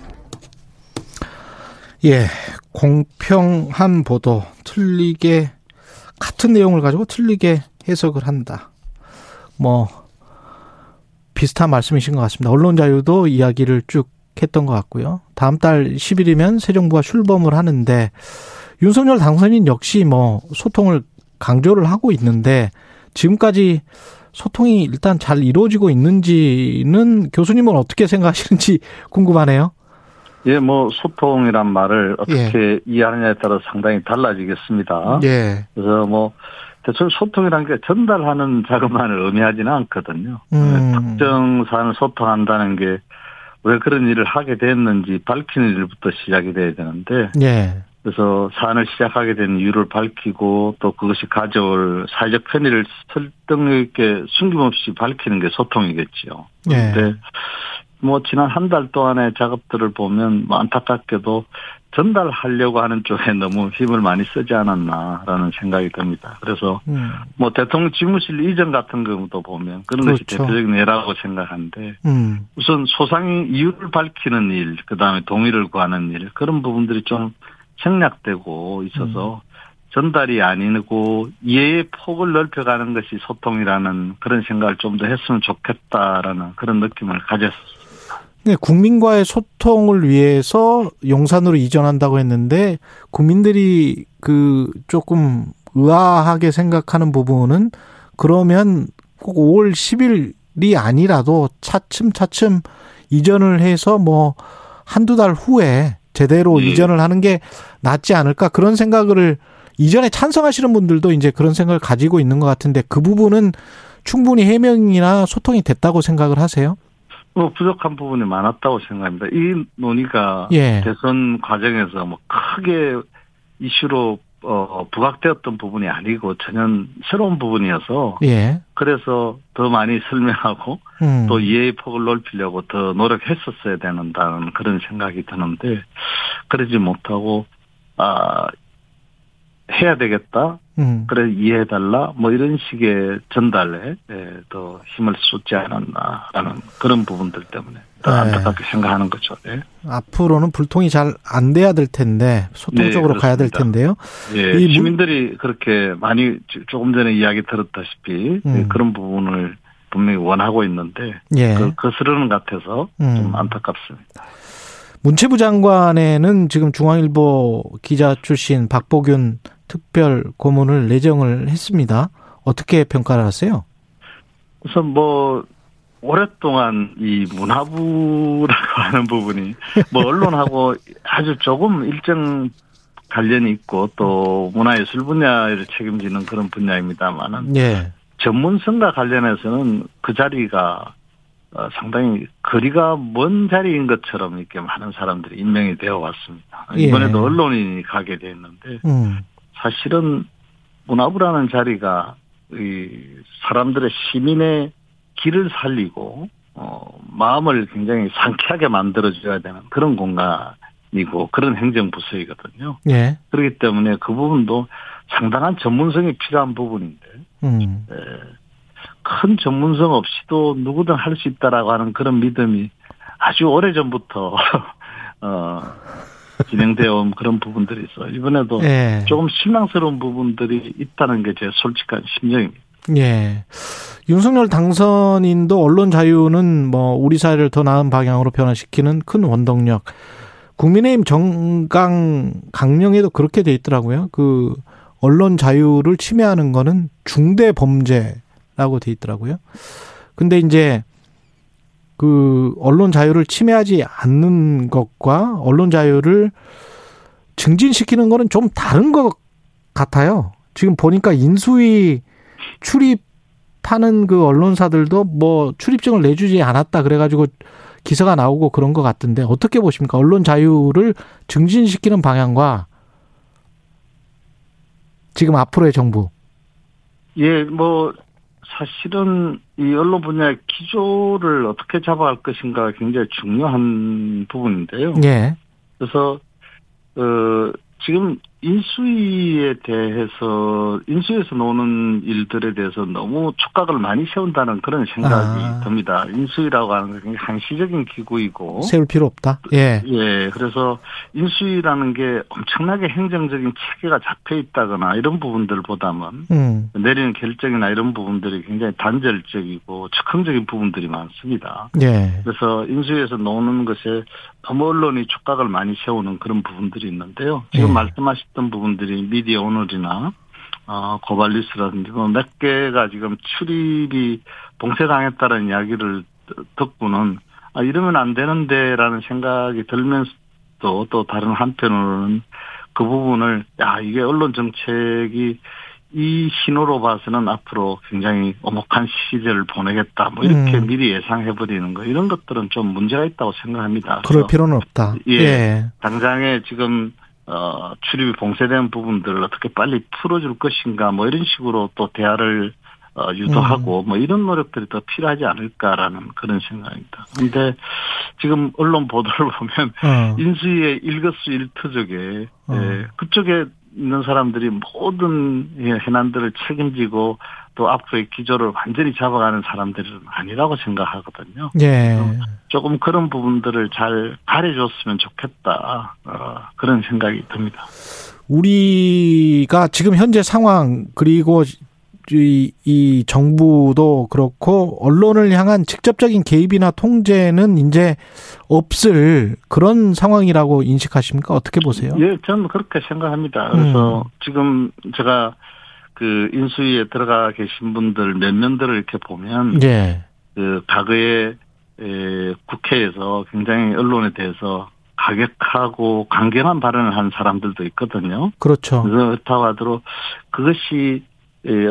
예, 공평한 보도, 틀리게, 같은 내용을 가지고 틀리게 해석을 한다. 뭐, 비슷한 말씀이신 것 같습니다. 언론 자유도 이야기를 쭉 했던 것 같고요. 다음 달 10일이면 새 정부가 출범을 하는데, 윤석열 당선인 역시 뭐, 소통을 강조를 하고 있는데, 지금까지 소통이 일단 잘 이루어지고 있는지는 교수님은 어떻게 생각하시는지 궁금하네요. 예, 뭐 소통이란 말을 어떻게 예. 이해하느냐에 따라 상당히 달라지겠습니다. 예. 그래서 뭐 대충 소통이라는 게 전달하는 작업만을 의미하지는 않거든요. 음. 특정 사안을 소통한다는 게 왜 그런 일을 하게 됐는지 밝히는 일부터 시작이 돼야 되는데 예. 그래서 사안을 시작하게 된 이유를 밝히고 또 그것이 가져올 사회적 편의를 설득력 있게 숨김없이 밝히는 게 소통이겠지요. 예. 그런데 예. 뭐 지난 한 달 동안의 작업들을 보면 뭐 안타깝게도 전달하려고 하는 쪽에 너무 힘을 많이 쓰지 않았나라는 생각이 듭니다. 그래서 음. 뭐 대통령 집무실 이전 같은 경우도 보면 그런 그렇죠. 것이 대표적인 예라고 생각하는데 음. 우선 소상히 이유를 밝히는 일, 그 다음에 동의를 구하는 일 그런 부분들이 좀 생략되고 있어서 음. 전달이 아니고 이해의 폭을 넓혀가는 것이 소통이라는 그런 생각을 좀 더 했으면 좋겠다라는 그런 느낌을 가졌습니다. 네, 국민과의 소통을 위해서 용산으로 이전한다고 했는데 국민들이 그 조금 의아하게 생각하는 부분은 그러면 꼭 5월 10일이 아니라도 차츰차츰 이전을 해서 뭐 한두 달 후에 제대로 예. 이전을 하는 게 낫지 않을까 그런 생각을 이전에 찬성하시는 분들도 이제 그런 생각을 가지고 있는 것 같은데 그 부분은 충분히 해명이나 소통이 됐다고 생각을 하세요? 뭐 부족한 부분이 많았다고 생각합니다. 이 논의가 예. 대선 과정에서 뭐 크게 이슈로 어, 부각되었던 부분이 아니고 전혀 새로운 부분이어서 예. 그래서 더 많이 설명하고 음. 또 이해의 폭을 넓히려고 더 노력했었어야 되는다는 그런 생각이 드는데 그러지 못하고 아 해야 되겠다. 음. 그래 이해해달라. 뭐 이런 식의 전달에 예, 더 힘을 쏟지 않았나라는 그런 부분들 때문에 더 네. 안타깝게 생각하는 거죠. 네. 앞으로는 불통이 잘 안 돼야 될 텐데 소통적으로 네, 가야 될 텐데요. 예, 이 시민들이 그렇게 많이 조금 전에 이야기 들었다시피 예, 음. 그런 부분을 분명히 원하고 있는데 예. 그 거스르는 것 같아서 음. 좀 안타깝습니다. 문체부 장관에는 지금 중앙일보 기자 출신 박보균 특별 고문을 내정을 했습니다. 어떻게 평가를 하세요? 우선 뭐 오랫동안 이 문화부라고 하는 부분이 뭐 언론하고 아주 조금 일정 관련이 있고 또 문화예술 분야를 책임지는 그런 분야입니다만은 예. 전문성과 관련해서는 그 자리가 어, 상당히 거리가 먼 자리인 것처럼 이렇게 많은 사람들이 임명이 되어 왔습니다. 이번에도 예. 언론인이 가게 됐는데 음. 사실은 문화부라는 자리가 이 사람들의 시민의 길을 살리고 어 마음을 굉장히 상쾌하게 만들어줘야 되는 그런 공간이고 그런 행정부서이거든요. 예. 그렇기 때문에 그 부분도 상당한 전문성이 필요한 부분인데 음. 예. 큰 전문성 없이도 누구든 할 수 있다라고 하는 그런 믿음이 아주 오래 전부터 어 진행되어 온 그런 부분들이 있어. 이번에도 예. 조금 실망스러운 부분들이 있다는 게 제 솔직한 심정입니다. 예. 윤석열 당선인도 언론 자유는 뭐 우리 사회를 더 나은 방향으로 변화시키는 큰 원동력. 국민의힘 정강 강령에도 그렇게 돼 있더라고요. 그 언론 자유를 침해하는 거는 중대 범죄라고 돼 있더라고요. 근데 이제 그 언론 자유를 침해하지 않는 것과 언론 자유를 증진시키는 거는 좀 다른 것 같아요. 지금 보니까 인수위 출입하는 그 언론사들도 뭐 출입증을 내주지 않았다 그래가지고 기사가 나오고 그런 것 같은데 어떻게 보십니까? 언론 자유를 증진시키는 방향과 지금 앞으로의 정부. 예, 뭐 사실은 이 언론 분야의 기조를 어떻게 잡아갈 것인가 굉장히 중요한 부분인데요. 예. 그래서 어 지금 인수위에 대해서 인수위에서 나오는 일들에 대해서 너무 촉각을 많이 세운다는 그런 생각이 아. 듭니다. 인수위라고 하는 게 굉장히 한시적인 기구이고 세울 필요 없다. 예. 예. 그래서 인수위라는 게 엄청나게 행정적인 체계가 잡혀 있다거나 이런 부분들보다는 음. 내리는 결정이나 이런 부분들이 굉장히 단절적이고 즉흥적인 부분들이 많습니다. 예. 그래서 인수위에서 나오는 것에 너무 언론이 촉각을 많이 세우는 그런 부분들이 있는데요. 지금 예. 말씀하셨던 부분들이 미디어 오너리나 어, 고발리스라든지 뭐몇 개가 지금 출입이 봉쇄당했다는 이야기를 듣고는 아, 이러면 안 되는데라는 생각이 들면서도 또 다른 한편으로는 그 부분을 야 이게 언론 정책이 이 신호로 봐서는 앞으로 굉장히 엄혹한 시절을 보내겠다. 뭐 이렇게 음. 미리 예상해 버리는 거 이런 것들은 좀 문제가 있다고 생각합니다. 그럴 필요는 없다. 예. 예. 당장에 지금 어 출입이 봉쇄된 부분들을 어떻게 빨리 풀어줄 것인가 뭐 이런 식으로 또 대화를 어 유도하고 음. 뭐 이런 노력들이 더 필요하지 않을까라는 그런 생각입니다. 근데 지금 언론 보도를 보면 어. 인수위의 일거수일투족에 어. 예, 그쪽에 있는 사람들이 모든 예, 해난들을 책임지고 또 앞으로의 기조를 완전히 잡아가는 사람들은 아니라고 생각하거든요. 예. 조금 그런 부분들을 잘 가려줬으면 좋겠다. 어, 그런 생각이 듭니다. 우리가 지금 현재 상황 그리고 이, 이 정부도 그렇고 언론을 향한 직접적인 개입이나 통제는 이제 없을 그런 상황이라고 인식하십니까? 어떻게 보세요? 예, 저는 그렇게 생각합니다. 그래서 음. 지금 제가 그 인수위에 들어가 계신 분들 몇 면들을 이렇게 보면 예. 그 과거에 에, 국회에서 굉장히 언론에 대해서 가격하고 강경한 발언을 한 사람들도 있거든요. 그렇죠. 그래서 그렇다고 하더라도 그것이 에,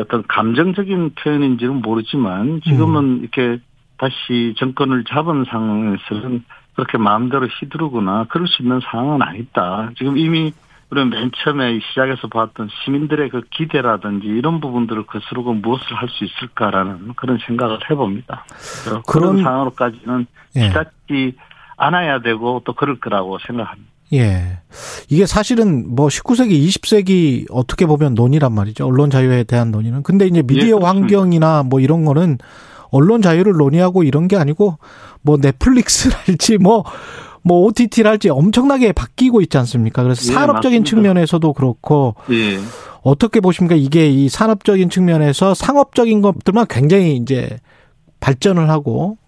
어떤 감정적인 표현인지는 모르지만 지금은 이렇게 다시 정권을 잡은 상황에서는 그렇게 마음대로 휘두르거나 그럴 수 있는 상황은 아니다. 지금 이미 우리는 맨 처음에 시작에서 봤던 시민들의 그 기대라든지 이런 부분들을 거스르고 무엇을 할 수 있을까라는 그런 생각을 해봅니다. 그런, 그런- 상황으로까지는 예. 치닫지 않아야 되고 또 그럴 거라고 생각합니다. 예. 이게 사실은 뭐 19세기, 20세기 어떻게 보면 논의란 말이죠. 언론 자유에 대한 논의는. 근데 이제 미디어 예. 환경이나 뭐 이런 거는 언론 자유를 논의하고 이런 게 아니고 뭐 넷플릭스랄지 뭐, 뭐 OTT랄지 엄청나게 바뀌고 있지 않습니까? 그래서 예, 산업적인 맞습니다. 측면에서도 그렇고 예. 어떻게 보십니까? 이게 이 산업적인 측면에서 상업적인 것들만 굉장히 이제 발전을 하고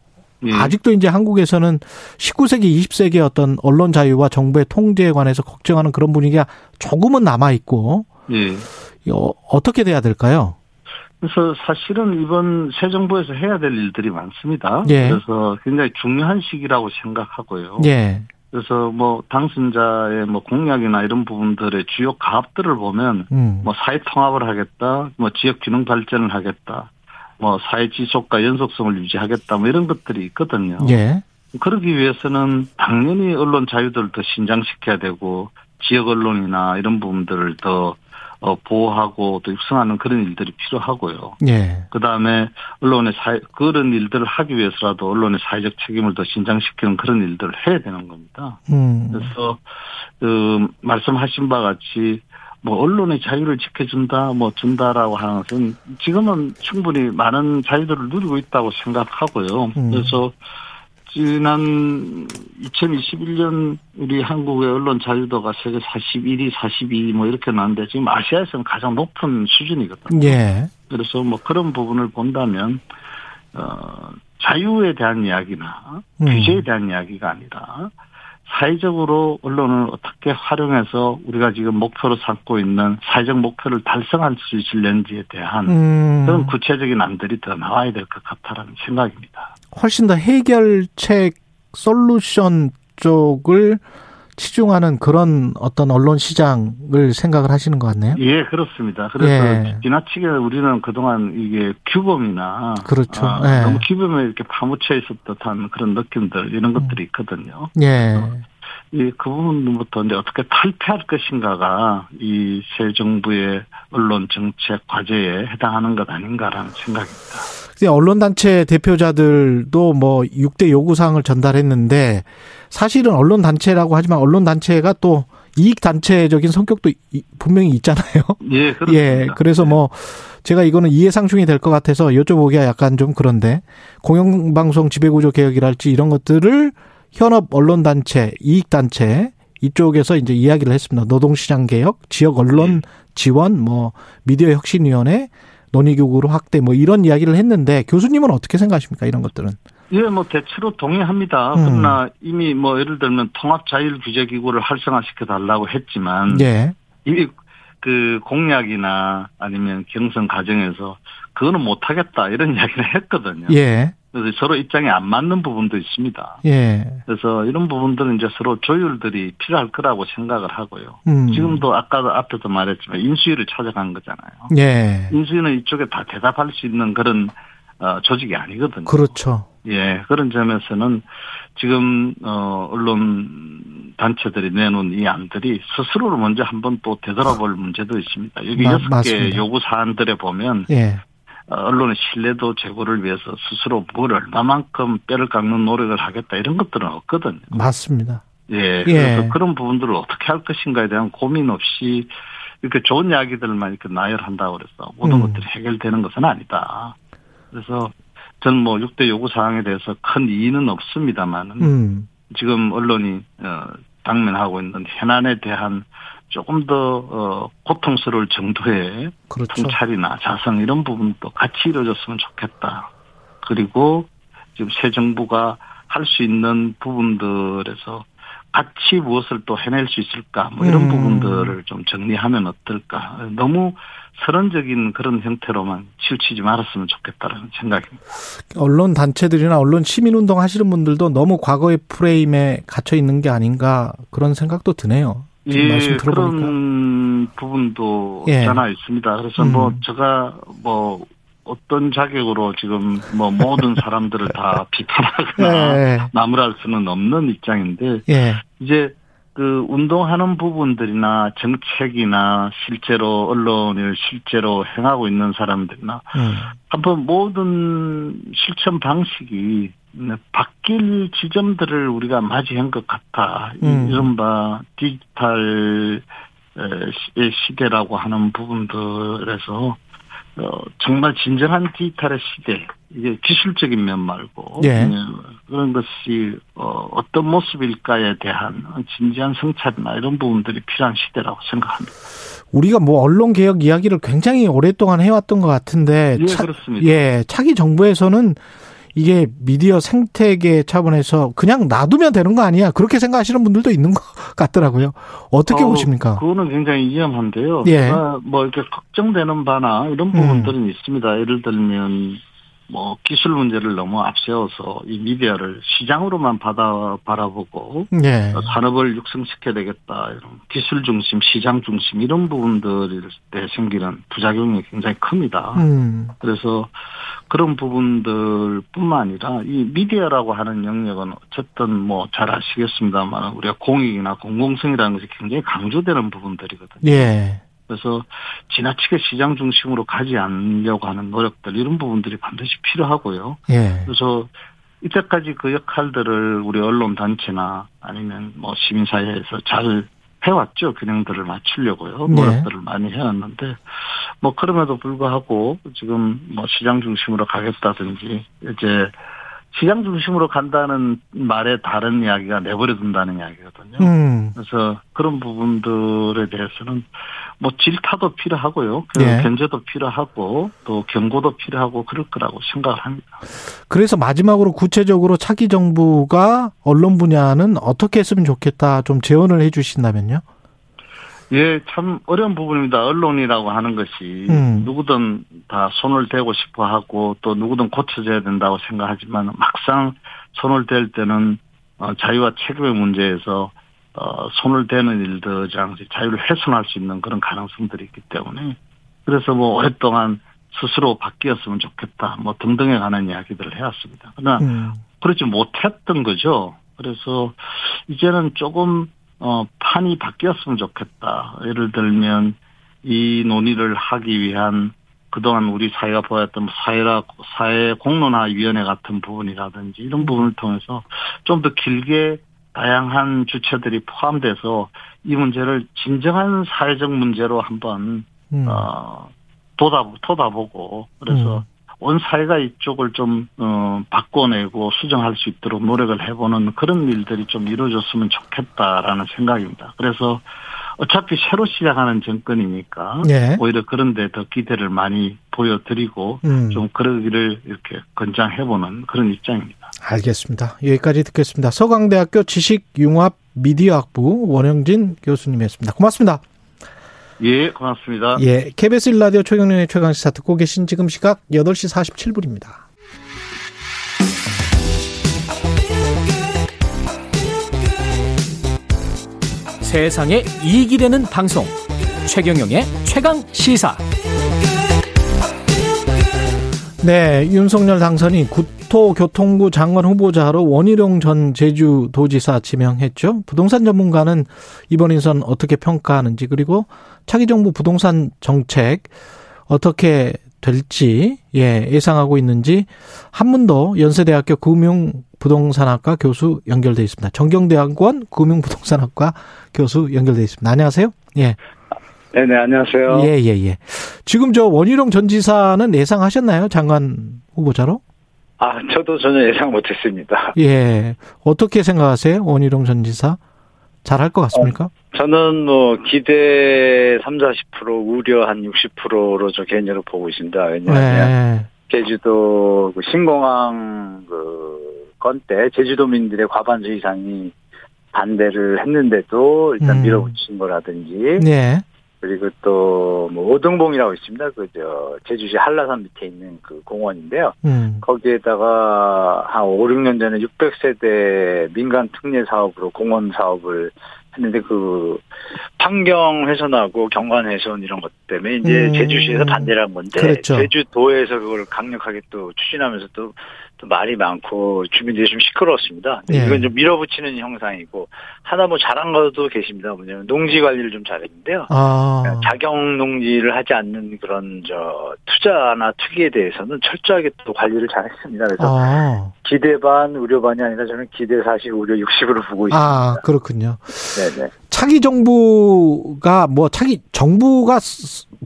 예. 아직도 이제 한국에서는 19세기, 20세기의 어떤 언론 자유와 정부의 통제에 관해서 걱정하는 그런 분위기가 조금은 남아 있고 예. 어, 어떻게 돼야 될까요? 그래서 사실은 이번 새 정부에서 해야 될 일들이 많습니다. 예. 그래서 굉장히 중요한 시기라고 생각하고요. 예. 그래서 뭐 당선자의 뭐 공약이나 이런 부분들의 주요 가업들을 보면 음. 뭐 사회 통합을 하겠다, 뭐 지역 균형 발전을 하겠다, 뭐 사회 지속과 연속성을 유지하겠다, 뭐 이런 것들이 있거든요. 예. 그러기 위해서는 당연히 언론 자유들을 더 신장시켜야 되고 지역 언론이나 이런 부분들을 더 어, 보호하고 또 육성하는 그런 일들이 필요하고요. 예. 그 다음에 언론의 사회, 그런 일들을 하기 위해서라도 언론의 사회적 책임을 더 신장시키는 그런 일들을 해야 되는 겁니다. 음. 그래서, 그, 말씀하신 바 같이, 뭐, 언론의 자유를 지켜준다, 뭐, 준다라고 하는 것은 지금은 충분히 많은 자유들을 누리고 있다고 생각하고요. 음. 그래서, 지난 2021년 우리 한국의 언론 자유도가 세계 41위, 42위 뭐 이렇게 나왔는데 지금 아시아에서는 가장 높은 수준이거든요. 예. 그래서 뭐 그런 부분을 본다면 어 자유에 대한 이야기나 음. 규제에 대한 이야기가 아니라 사회적으로 언론을 어떻게 활용해서 우리가 지금 목표로 삼고 있는 사회적 목표를 달성할 수 있을는지에 대한 음. 그런 구체적인 안들이 더 나와야 될 것 같다라는 생각입니다. 훨씬 더 해결책 솔루션 쪽을 치중하는 그런 어떤 언론 시장을 생각을 하시는 것 같네요. 예, 그렇습니다. 그래서 예. 지나치게 우리는 그동안 이게 규범이나 그렇죠. 아, 예. 너무 규범에 이렇게 파묻혀 있었던 그런 느낌들 이런 것들이 있거든요. 예. 이그 부분부터 이제 어떻게 탈피할 것인가가 이 새 정부의 언론 정책 과제에 해당하는 것 아닌가라는 생각입니다. 언론단체 대표자들도 뭐 6대 요구사항을 전달했는데 사실은 언론단체라고 하지만 언론단체가 또 이익단체적인 성격도 이- 분명히 있잖아요. 예, 그렇습니다. 예, 그래서 뭐 제가 이거는 이해상충이 될 것 같아서 여쭤보기가 약간 좀 그런데 공영방송 지배구조 개혁이랄지 이런 것들을 현업 언론단체, 이익단체 이쪽에서 이제 이야기를 했습니다. 노동시장 개혁, 지역 언론 지원, 뭐 미디어 혁신위원회 논의 교구로 확대 뭐 이런 이야기를 했는데 교수님은 어떻게 생각하십니까 이런 것들은? 예, 뭐 대체로 동의합니다. 음. 그러나 이미 뭐 예를 들면 통합 자율 규제 기구를 활성화시켜 달라고 했지만 예. 이미 그 공약이나 아니면 경선 과정에서 그거는 못하겠다 이런 이야기를 했거든요. 예. 그래서 서로 입장이 안 맞는 부분도 있습니다. 예. 그래서 이런 부분들은 이제 서로 조율들이 필요할 거라고 생각을 하고요. 음. 지금도 아까도 앞에도 말했지만 인수위를 찾아간 거잖아요. 예. 인수위는 이쪽에 다 대답할 수 있는 그런 어, 조직이 아니거든요. 그렇죠. 예, 그런 점에서는 지금 어 언론 단체들이 내놓은 이 안들이 스스로를 먼저 한번 또 되돌아볼 문제도 있습니다. 여기 마- 여섯 개. 요구 사안들에 보면 예. 어, 언론의 신뢰도 제고를 위해서 스스로 뭘 얼마만큼 뼈를 깎는 노력을 하겠다 이런 것들은 없거든요. 맞습니다. 예, 예. 그래서 그런 부분들을 어떻게 할 것인가에 대한 고민 없이 이렇게 좋은 이야기들만 이렇게 나열한다고 그래서 모든 음. 것들이 해결되는 것은 아니다. 그래서 저는 뭐 6대 요구 사항에 대해서 큰 이의는 없습니다만은 음. 지금 언론이 어, 당면하고 있는 해난에 대한 조금 더 어, 고통스러울 정도의 그렇죠. 통찰이나 자성 이런 부분도 같이 이루어졌으면 좋겠다. 그리고 지금 새 정부가 할 수 있는 부분들에서 같이 무엇을 또 해낼 수 있을까 뭐 이런 음. 부분들을 좀 정리하면 어떨까 너무 선언적인 그런 형태로만 치우치지 말았으면 좋겠다라는 생각입니다. 언론 단체들이나 언론 시민 운동 하시는 분들도 너무 과거의 프레임에 갇혀 있는 게 아닌가 그런 생각도 드네요. 지금 말씀 들어보니까. 예, 그런 부분도 예. 없지 않아 있습니다. 그래서 음. 뭐 제가 뭐 어떤 자격으로 지금 뭐 모든 사람들을 다 비판하거나 예. 나무랄 수는 없는 입장인데 예. 이제 그 운동하는 부분들이나 정책이나 실제로 언론을 실제로 행하고 있는 사람들이나 음. 한번 모든 실천 방식이 바뀔 지점들을 우리가 맞이한 것 같아. 이- 음. 이른바 디지털 의 시대라고 하는 부분들에서 어, 정말 진정한 디지털의 시대, 이게 기술적인 면 말고 예. 음, 그런 것이 어, 어떤 모습일까에 대한 진지한 성찰이나 이런 부분들이 필요한 시대라고 생각합니다. 우리가 뭐 언론 개혁 이야기를 굉장히 오랫동안 해왔던 것 같은데 예, 차- 그렇습니다. 예, 차기 정부에서는 이게 미디어 생태계 차원에서 그냥 놔두면 되는 거 아니야? 그렇게 생각하시는 분들도 있는 것 같더라고요. 어떻게 어, 보십니까? 그거는 굉장히 위험한데요. 예. 아, 뭐 이렇게 걱정되는 바나 이런 음. 부분들은 있습니다. 예를 들면 뭐 기술 문제를 너무 앞세워서 이 미디어를 시장으로만 받아 바라보고 예. 어, 산업을 육성시켜야 되겠다 이런 기술 중심, 시장 중심 이런 부분들에 생기는 부작용이 굉장히 큽니다. 음. 그래서 그런 부분들뿐만 아니라 이 미디어라고 하는 영역은 어쨌든 뭐 잘 아시겠습니다만 우리가 공익이나 공공성이라는 것이 굉장히 강조되는 부분들이거든요. 예. 그래서 지나치게 시장 중심으로 가지 않으려고 하는 노력들 이런 부분들이 반드시 필요하고요. 예. 그래서 이때까지 그 역할들을 우리 언론 단체나 아니면 뭐 시민사회에서 잘 해왔죠. 균형들을 맞추려고요. 네. 노력들을 많이 해왔는데 뭐 그럼에도 불구하고 지금 뭐 시장 중심으로 가겠다든지 이제 시장 중심으로 간다는 말에 다른 이야기가 내버려둔다는 이야기거든요. 음. 그래서 그런 부분들에 대해서는 뭐 질타도 필요하고요. 그 예. 견제도 필요하고 또 경고도 필요하고 그럴 거라고 생각을 합니다. 그래서 마지막으로 구체적으로 차기 정부가 언론 분야는 어떻게 했으면 좋겠다 좀 제언을 해 주신다면요? 예, 참 어려운 부분입니다. 언론이라고 하는 것이 음. 누구든 다 손을 대고 싶어 하고 또 누구든 고쳐져야 된다고 생각하지만 막상 손을 댈 때는 어, 자유와 책임의 문제에서 어, 손을 대는 일들이랑 자유를 훼손할 수 있는 그런 가능성들이 있기 때문에 그래서 뭐 오랫동안 스스로 바뀌었으면 좋겠다 뭐 등등에 관한 이야기들을 해왔습니다. 그러나 음. 그렇지 못했던 거죠. 그래서 이제는 조금 어 판이 바뀌었으면 좋겠다. 예를 들면 이 논의를 하기 위한 그동안 우리 사회가 보였던 뭐 사회라 사회 공론화 위원회 같은 부분이라든지 이런 부분을 통해서 좀 더 길게 다양한 주체들이 포함돼서 이 문제를 진정한 사회적 문제로 한번 음. 어 돋아 돋아보고 그래서 음. 온 사회가 이쪽을 좀 어, 바꿔내고 수정할 수 있도록 노력을 해보는 그런 일들이 좀 이루어졌으면 좋겠다라는 생각입니다. 그래서 어차피 새로 시작하는 정권이니까 예. 오히려 그런 데 더 기대를 많이 보여드리고 음. 좀 그러기를 이렇게 권장해보는 그런 입장입니다. 알겠습니다. 여기까지 듣겠습니다. 서강대학교 지식융합 미디어학부 원영진 교수님이었습니다. 고맙습니다. 예, 고맙습니다. 예, KBS 1라디오 최경련의 최강시사 듣고 계신 지금 시각 8시 47분입니다. 세상에 이익이 되는 방송 최경영의 최강 시사 네, 윤석열 당선이 국토교통부 장관 후보자로 원희룡 전 제주도지사 지명했죠. 부동산 전문가는 이번 인선 어떻게 평가하는지 그리고 차기 정부 부동산 정책 어떻게 될지 예, 예상하고 있는지 한문도 연세대학교 금융부동산학과 교수 연결돼 있습니다. 정경대학원 금융부동산학과 교수 연결돼 있습니다. 안녕하세요. 예. 네 네, 안녕하세요. 예, 예, 예. 지금 저 원희룡 전 지사는 예상하셨나요? 장관 후보자로? 아, 저도 전혀 예상 못 했습니다. 예. 어떻게 생각하세요? 원희룡 전 지사? 잘할 것 같습니까? 어, 저는 뭐 기대 3, 40% 우려 한 60%로 저 개인적으로 보고 있습니다. 왜냐하면 네. 제주도 그 신공항 그 건때 제주도민들의 과반수 이상이 반대를 했는데도 일단 음. 밀어붙인 거라든지 네. 그리고 또 뭐 오등봉이라고 있습니다. 그 저 제주시 한라산 밑에 있는 그 공원인데요. 음. 거기에다가 한 5, 6년 전에 600세대 민간 특례 사업으로 공원 사업을 했는데 그 환경 훼손하고 경관 훼손 이런 것 때문에 이제 음. 제주시에서 반대를 한 건데 그렇죠. 제주도에서 그걸 강력하게 또 추진하면서 또 또 말이 많고 주민들이 좀 시끄러웠습니다. 네. 이건 좀 밀어붙이는 형상이고 하나 뭐 잘한 것도 계십니다. 뭐냐면 농지 관리를 좀 잘했는데요. 아. 자경 농지를 하지 않는 그런 저 투자나 투기에 대해서는 철저하게 또 관리를 잘했습니다. 그래서 아. 기대 반 우려 반이 아니라 저는 기대 40 우려 60으로 보고 있습니다. 아 그렇군요. 네네. 차기 정부가 뭐 차기 정부가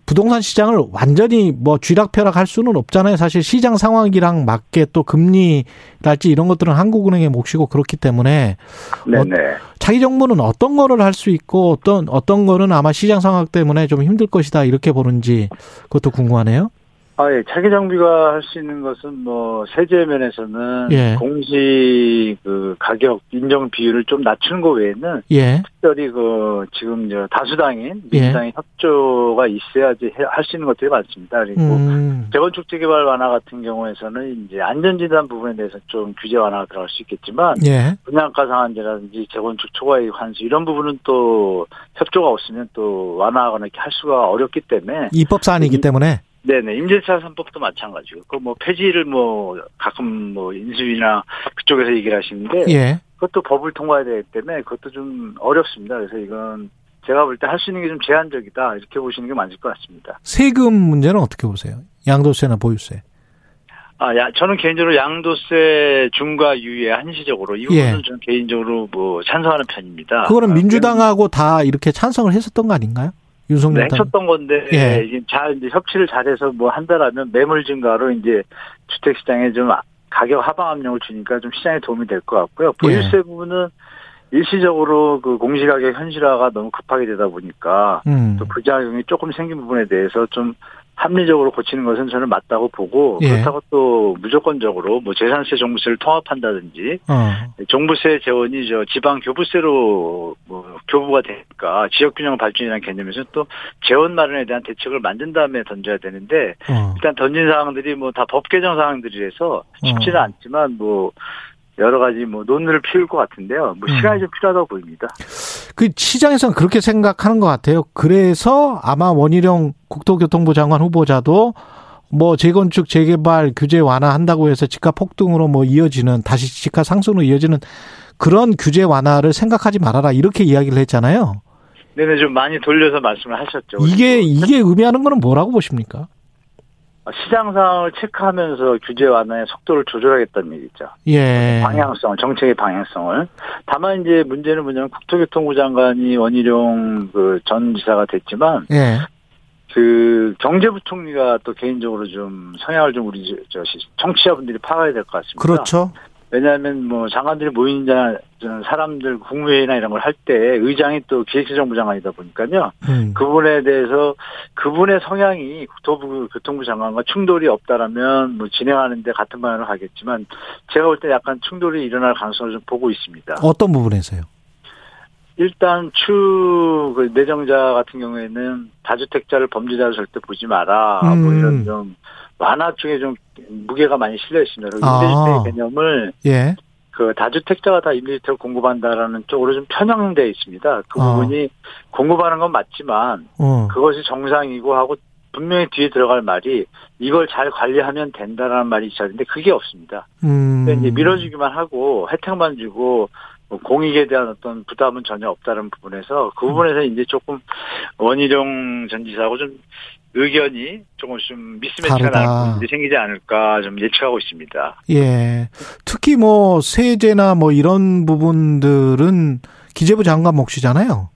부동산 시장을 완전히 뭐 쥐락펴락할 수는 없잖아요. 사실 시장 상황이랑 맞게 또 금리랄지 이런 것들은 한국은행에 몫이고 그렇기 때문에 네네. 어, 차기 정부는 어떤 거를 할 수 있고 어떤 어떤 거는 아마 시장 상황 때문에 좀 힘들 것이다 이렇게 보는지 그것도 궁금하네요. 아, 예. 차기 정비가 할 수 있는 것은 뭐 세제 면에서는 예. 공시 그 가격 인정 비율을 좀 낮추는 것 외에는 예. 특별히 그 지금 저 다수당인 예. 민주당의 예. 협조가 있어야지 할 수 있는 것들이 많습니다. 그리고 음. 재건축 재 개발 완화 같은 경우에서는 이제 안전진단 부분에 대해서 좀 규제 완화가 들어갈 수 있겠지만 예. 분양가 상한제라든지 재건축 초과이익 환수 이런 부분은 또 협조가 없으면 또 완화하거나 이렇게 할 수가 어렵기 때문에 입법 사안이기 때문에 네네. 임대차 3법도 마찬가지고. 그 뭐 폐지를 뭐 가끔 뭐 인수위나 그쪽에서 얘기를 하시는데. 예. 그것도 법을 통과해야 되기 때문에 그것도 좀 어렵습니다. 그래서 이건 제가 볼 때 할 수 있는 게 좀 제한적이다. 이렇게 보시는 게 맞을 것 같습니다. 세금 문제는 어떻게 보세요? 양도세나 보유세. 아, 야, 저는 개인적으로 양도세 중과 유예 한시적으로 이 부분은 예. 저는 개인적으로 뭐 찬성하는 편입니다. 그거는 아, 민주당하고 다 이렇게 찬성을 했었던 거 아닌가요? 윤석열 네, 했었던 건데 예. 이제 잘 이제 협치를 잘해서 뭐 한다라면 매물 증가로 이제 주택 시장에 좀 가격 하방 압력을 주니까 좀 시장에 도움이 될 것 같고요. 보유세 예. 부분은 일시적으로 그 공시가격 현실화가 너무 급하게 되다 보니까 음. 또 부작용이 조금 생긴 부분에 대해서 좀 합리적으로 고치는 것은 저는 맞다고 보고 예. 그렇다고 또 무조건적으로 뭐 재산세 종부세를 통합한다든지 어. 종부세 재원이 저 지방 교부세로 뭐 교부가 되니까 지역 균형 발전이라는 개념에서 또 재원 마련에 대한 대책을 만든 다음에 던져야 되는데 어. 일단 던진 사항들이 뭐 다 법 개정 사항들이라서 쉽지는 어. 않지만 뭐 여러 가지 뭐 논의를 피울 것 같은데요. 뭐 음. 시간이 음. 좀 필요하다고 보입니다. 그 시장에서는 그렇게 생각하는 것 같아요. 그래서 아마 원희룡 국토교통부 장관 후보자도 뭐 재건축 재개발 규제 완화한다고 해서 집값 폭등으로 뭐 이어지는 다시 집값 상승으로 이어지는 그런 규제 완화를 생각하지 말아라 이렇게 이야기를 했잖아요. 네네 좀 많이 돌려서 말씀을 하셨죠. 이게 이게 의미하는 거는 뭐라고 보십니까? 시장 상황을 체크하면서 규제 완화의 속도를 조절하겠다는 얘기죠. 예. 방향성, 정책의 방향성을. 다만 이제 문제는 뭐냐면 국토교통부 장관이 원희룡 그 전 지사가 됐지만 예. 그 경제부총리가 또 개인적으로 좀 성향을 좀 우리 저 청취자분들이 파악해야 될 것 같습니다. 그렇죠. 왜냐하면 뭐 장관들이 모이는 사람들 국무회의나 이런 걸 할 때 의장이 또 기획재정부 장관이다 보니까요. 음. 그분에 대해서 그분의 성향이 국토부 교통부 장관과 충돌이 없다라면 뭐 진행하는데 같은 방향으로 가겠지만 제가 볼 때 약간 충돌이 일어날 가능성을 좀 보고 있습니다. 어떤 부분에서요? 일단 추그 내정자 같은 경우에는 다주택자를 범죄자로 절대 보지 마라. 음. 뭐 이런 좀 완화 쪽에 좀 무게가 많이 실려 있습니다. 아. 임대주택 개념을 예. 그 다주택자가 다 임대주택을 공급한다라는 쪽으로 좀 편향돼 있습니다. 그 아. 부분이 공급하는 건 맞지만 어. 그것이 정상이고 하고 분명히 뒤에 들어갈 말이 이걸 잘 관리하면 된다라는 말이 있어야 되는데 그게 없습니다. 음. 근데 이제 밀어주기만 하고 혜택만 주고 뭐 공익에 대한 어떤 부담은 전혀 없다는 부분에서 그 부분에서 이제 조금 원희룡 전 지사하고 좀 의견이 조금 좀 미스매치가. 나는 부분이 생기지 않을까 좀 예측하고 있습니다. 예. 특히 뭐 세제나 뭐 이런 부분들은 기재부 장관 몫이잖아요.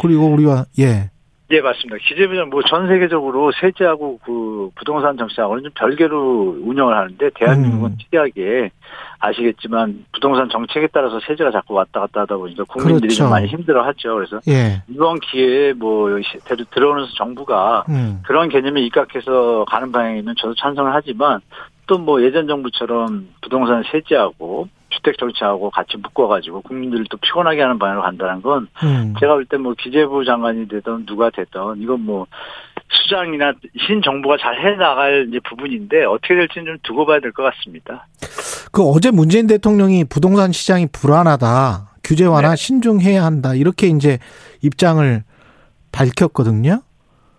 그리고 우리가 예. 예, 맞습니다. 기재부는 뭐 전 세계적으로 세제하고 그 부동산 정책하고는 좀 별개로 운영을 하는데 대한민국은 음. 특이하게 아시겠지만 부동산 정책에 따라서 세제가 자꾸 왔다 갔다 하다 보니까 국민들이 그렇죠. 좀 많이 힘들어하죠. 그래서 예. 이번 기회에 뭐 시- 들어오는 정부가 음. 그런 개념에 입각해서 가는 방향이면 저도 찬성을 하지만 또 뭐 예전 정부처럼 부동산 세제하고 주택 정책하고 같이 묶어가지고 국민들을 또 피곤하게 하는 방향으로 간다는 건 음. 제가 볼 때 뭐 기재부 장관이 되든 누가 되든 이건 뭐 수장이나 신 정부가 잘 해나갈 부분인데 어떻게 될지는 좀 두고 봐야 될 것 같습니다. 그 어제 문재인 대통령이 부동산 시장이 불안하다. 규제 완화 네. 신중해야 한다. 이렇게 이제 입장을 밝혔거든요.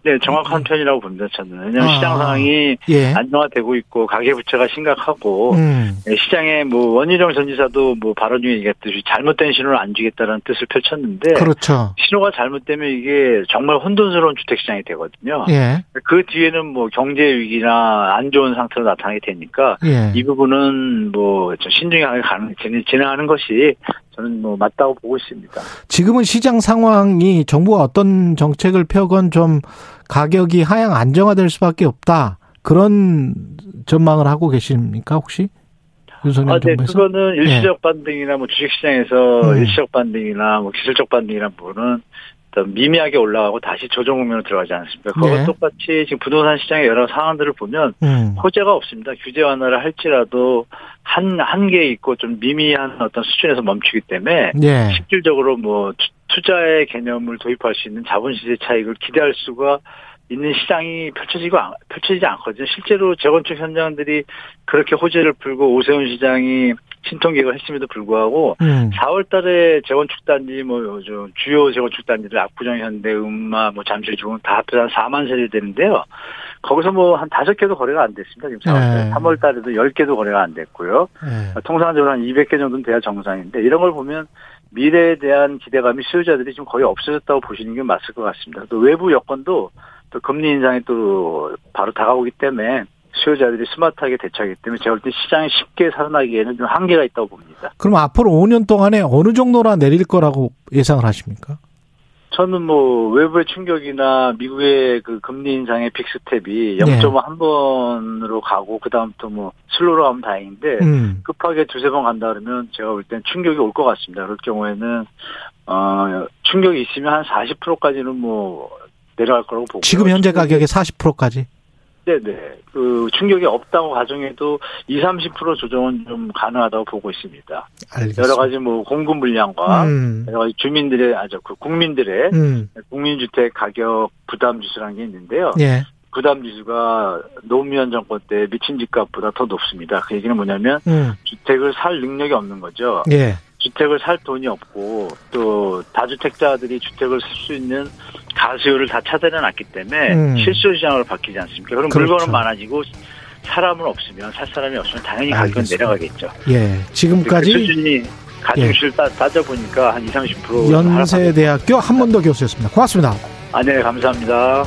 네, 정확한 편이라고 봅니다, 저는. 왜냐하면 아, 시장 상황이 예. 안정화되고 있고 가계부채가 심각하고 음. 네, 시장에 뭐 원희룡 전 지사도 뭐 발언 중에 얘기했듯이 잘못된 신호를 안 주겠다는 뜻을 펼쳤는데 그렇죠. 신호가 잘못되면 이게 정말 혼돈스러운 주택 시장이 되거든요. 예. 그 뒤에는 뭐 경제 위기나 안 좋은 상태로 나타나게 되니까 예. 이 부분은 뭐좀 신중하게 가는 진행- 진행하는 것이 저는 뭐 맞다고 보고 있습니다. 지금은 시장 상황이 정부가 어떤 정책을 펴건 좀 가격이 하향 안정화될 수밖에 없다. 그런 전망을 하고 계십니까 혹시? 윤석열 아, 네, 정부에서? 그거는 일시적 반등이나 뭐 주식시장에서 음. 일시적 반등이나 뭐 기술적 반등이라는 부분은 미미하게 올라가고 다시 조정 국면으로 들어가지 않습니까? 그거 네. 똑같이 지금 부동산 시장의 여러 상황들을 보면 음. 호재가 없습니다. 규제 완화를 할지라도 한 한계 있고 좀 미미한 어떤 수준에서 멈추기 때문에 예. 실질적으로 뭐 투- 투자의 개념을 도입할 수 있는 자본 시세 차익을 기대할 수가 있는 시장이 펼쳐지고 않- 펼쳐지지 않거든요. 실제로 재건축 현장들이 그렇게 호재를 풀고 오세훈 시장이 신통 기획을 했음에도 불구하고 음. 4월 달에 재건축 단지 뭐저 주요 재건축 단지들 압구정 현대 은마 뭐 잠실 주공 다 합해서 한 4만 세대 되는데요. 거기서 뭐 한 다섯 개도 거래가 안 됐습니다. 지금 4월 달에. 네. 3월 달에도 10개도 거래가 안 됐고요. 예. 통상적으로 한 200개 정도는 돼야 정상인데 이런 걸 보면 미래에 대한 기대감이 수요자들이 지금 거의 없어졌다고 보시는 게 맞을 것 같습니다. 또 외부 여건도 또 금리 인상이 또 바로 다가오기 때문에 수요자들이 스마트하게 대처하기 때문에 제가 볼 때 시장이 쉽게 살아나기에는 좀 한계가 있다고 봅니다. 그럼 앞으로 5년 동안에 어느 정도나 내릴 거라고 예상을 하십니까? 저는 뭐 외부의 충격이나 미국의 그 금리 인상의 빅스텝이 네. 0.5한 번으로 가고 그다음부터 뭐 슬로로 가면 다행인데 음. 급하게 두세 번 간다 그러면 제가 볼 땐 충격이 올 것 같습니다. 그럴 경우에는 어 충격이 있으면 한 40%까지는 뭐 내려갈 거라고 보고 지금 현재 가격의 40%까지. 네네 그 충격이 없다고 가정해도 20, 30% 조정은 좀 가능하다고 보고 있습니다. 알겠습니다. 여러 가지 뭐 공급 물량과 음. 여러 가지 주민들의 아저 그 국민들의 음. 국민주택 가격 부담 지수라는 게 있는데요. 예. 부담 지수가 노무현 정권 때 미친 집값보다 더 높습니다. 그 얘기는 뭐냐면 음. 주택을 살 능력이 없는 거죠. 예. 주택을 살 돈이 없고 또 다주택자들이 주택을 쓸수 있는 가수요를 다 차단해놨기 때문에 음. 실수 시장으로 바뀌지 않습니까? 그럼 그렇죠. 물건은 많아지고 사람은 없으면 살 사람이 없으면 당연히 가격은. 내려가겠죠. 예. 그 지금까지 수준이 가중시를 따, 따져 보니까 한 20, 30% 연세대학교 한문도 교수였습니다. 고맙습니다. 아, 네, 감사합니다.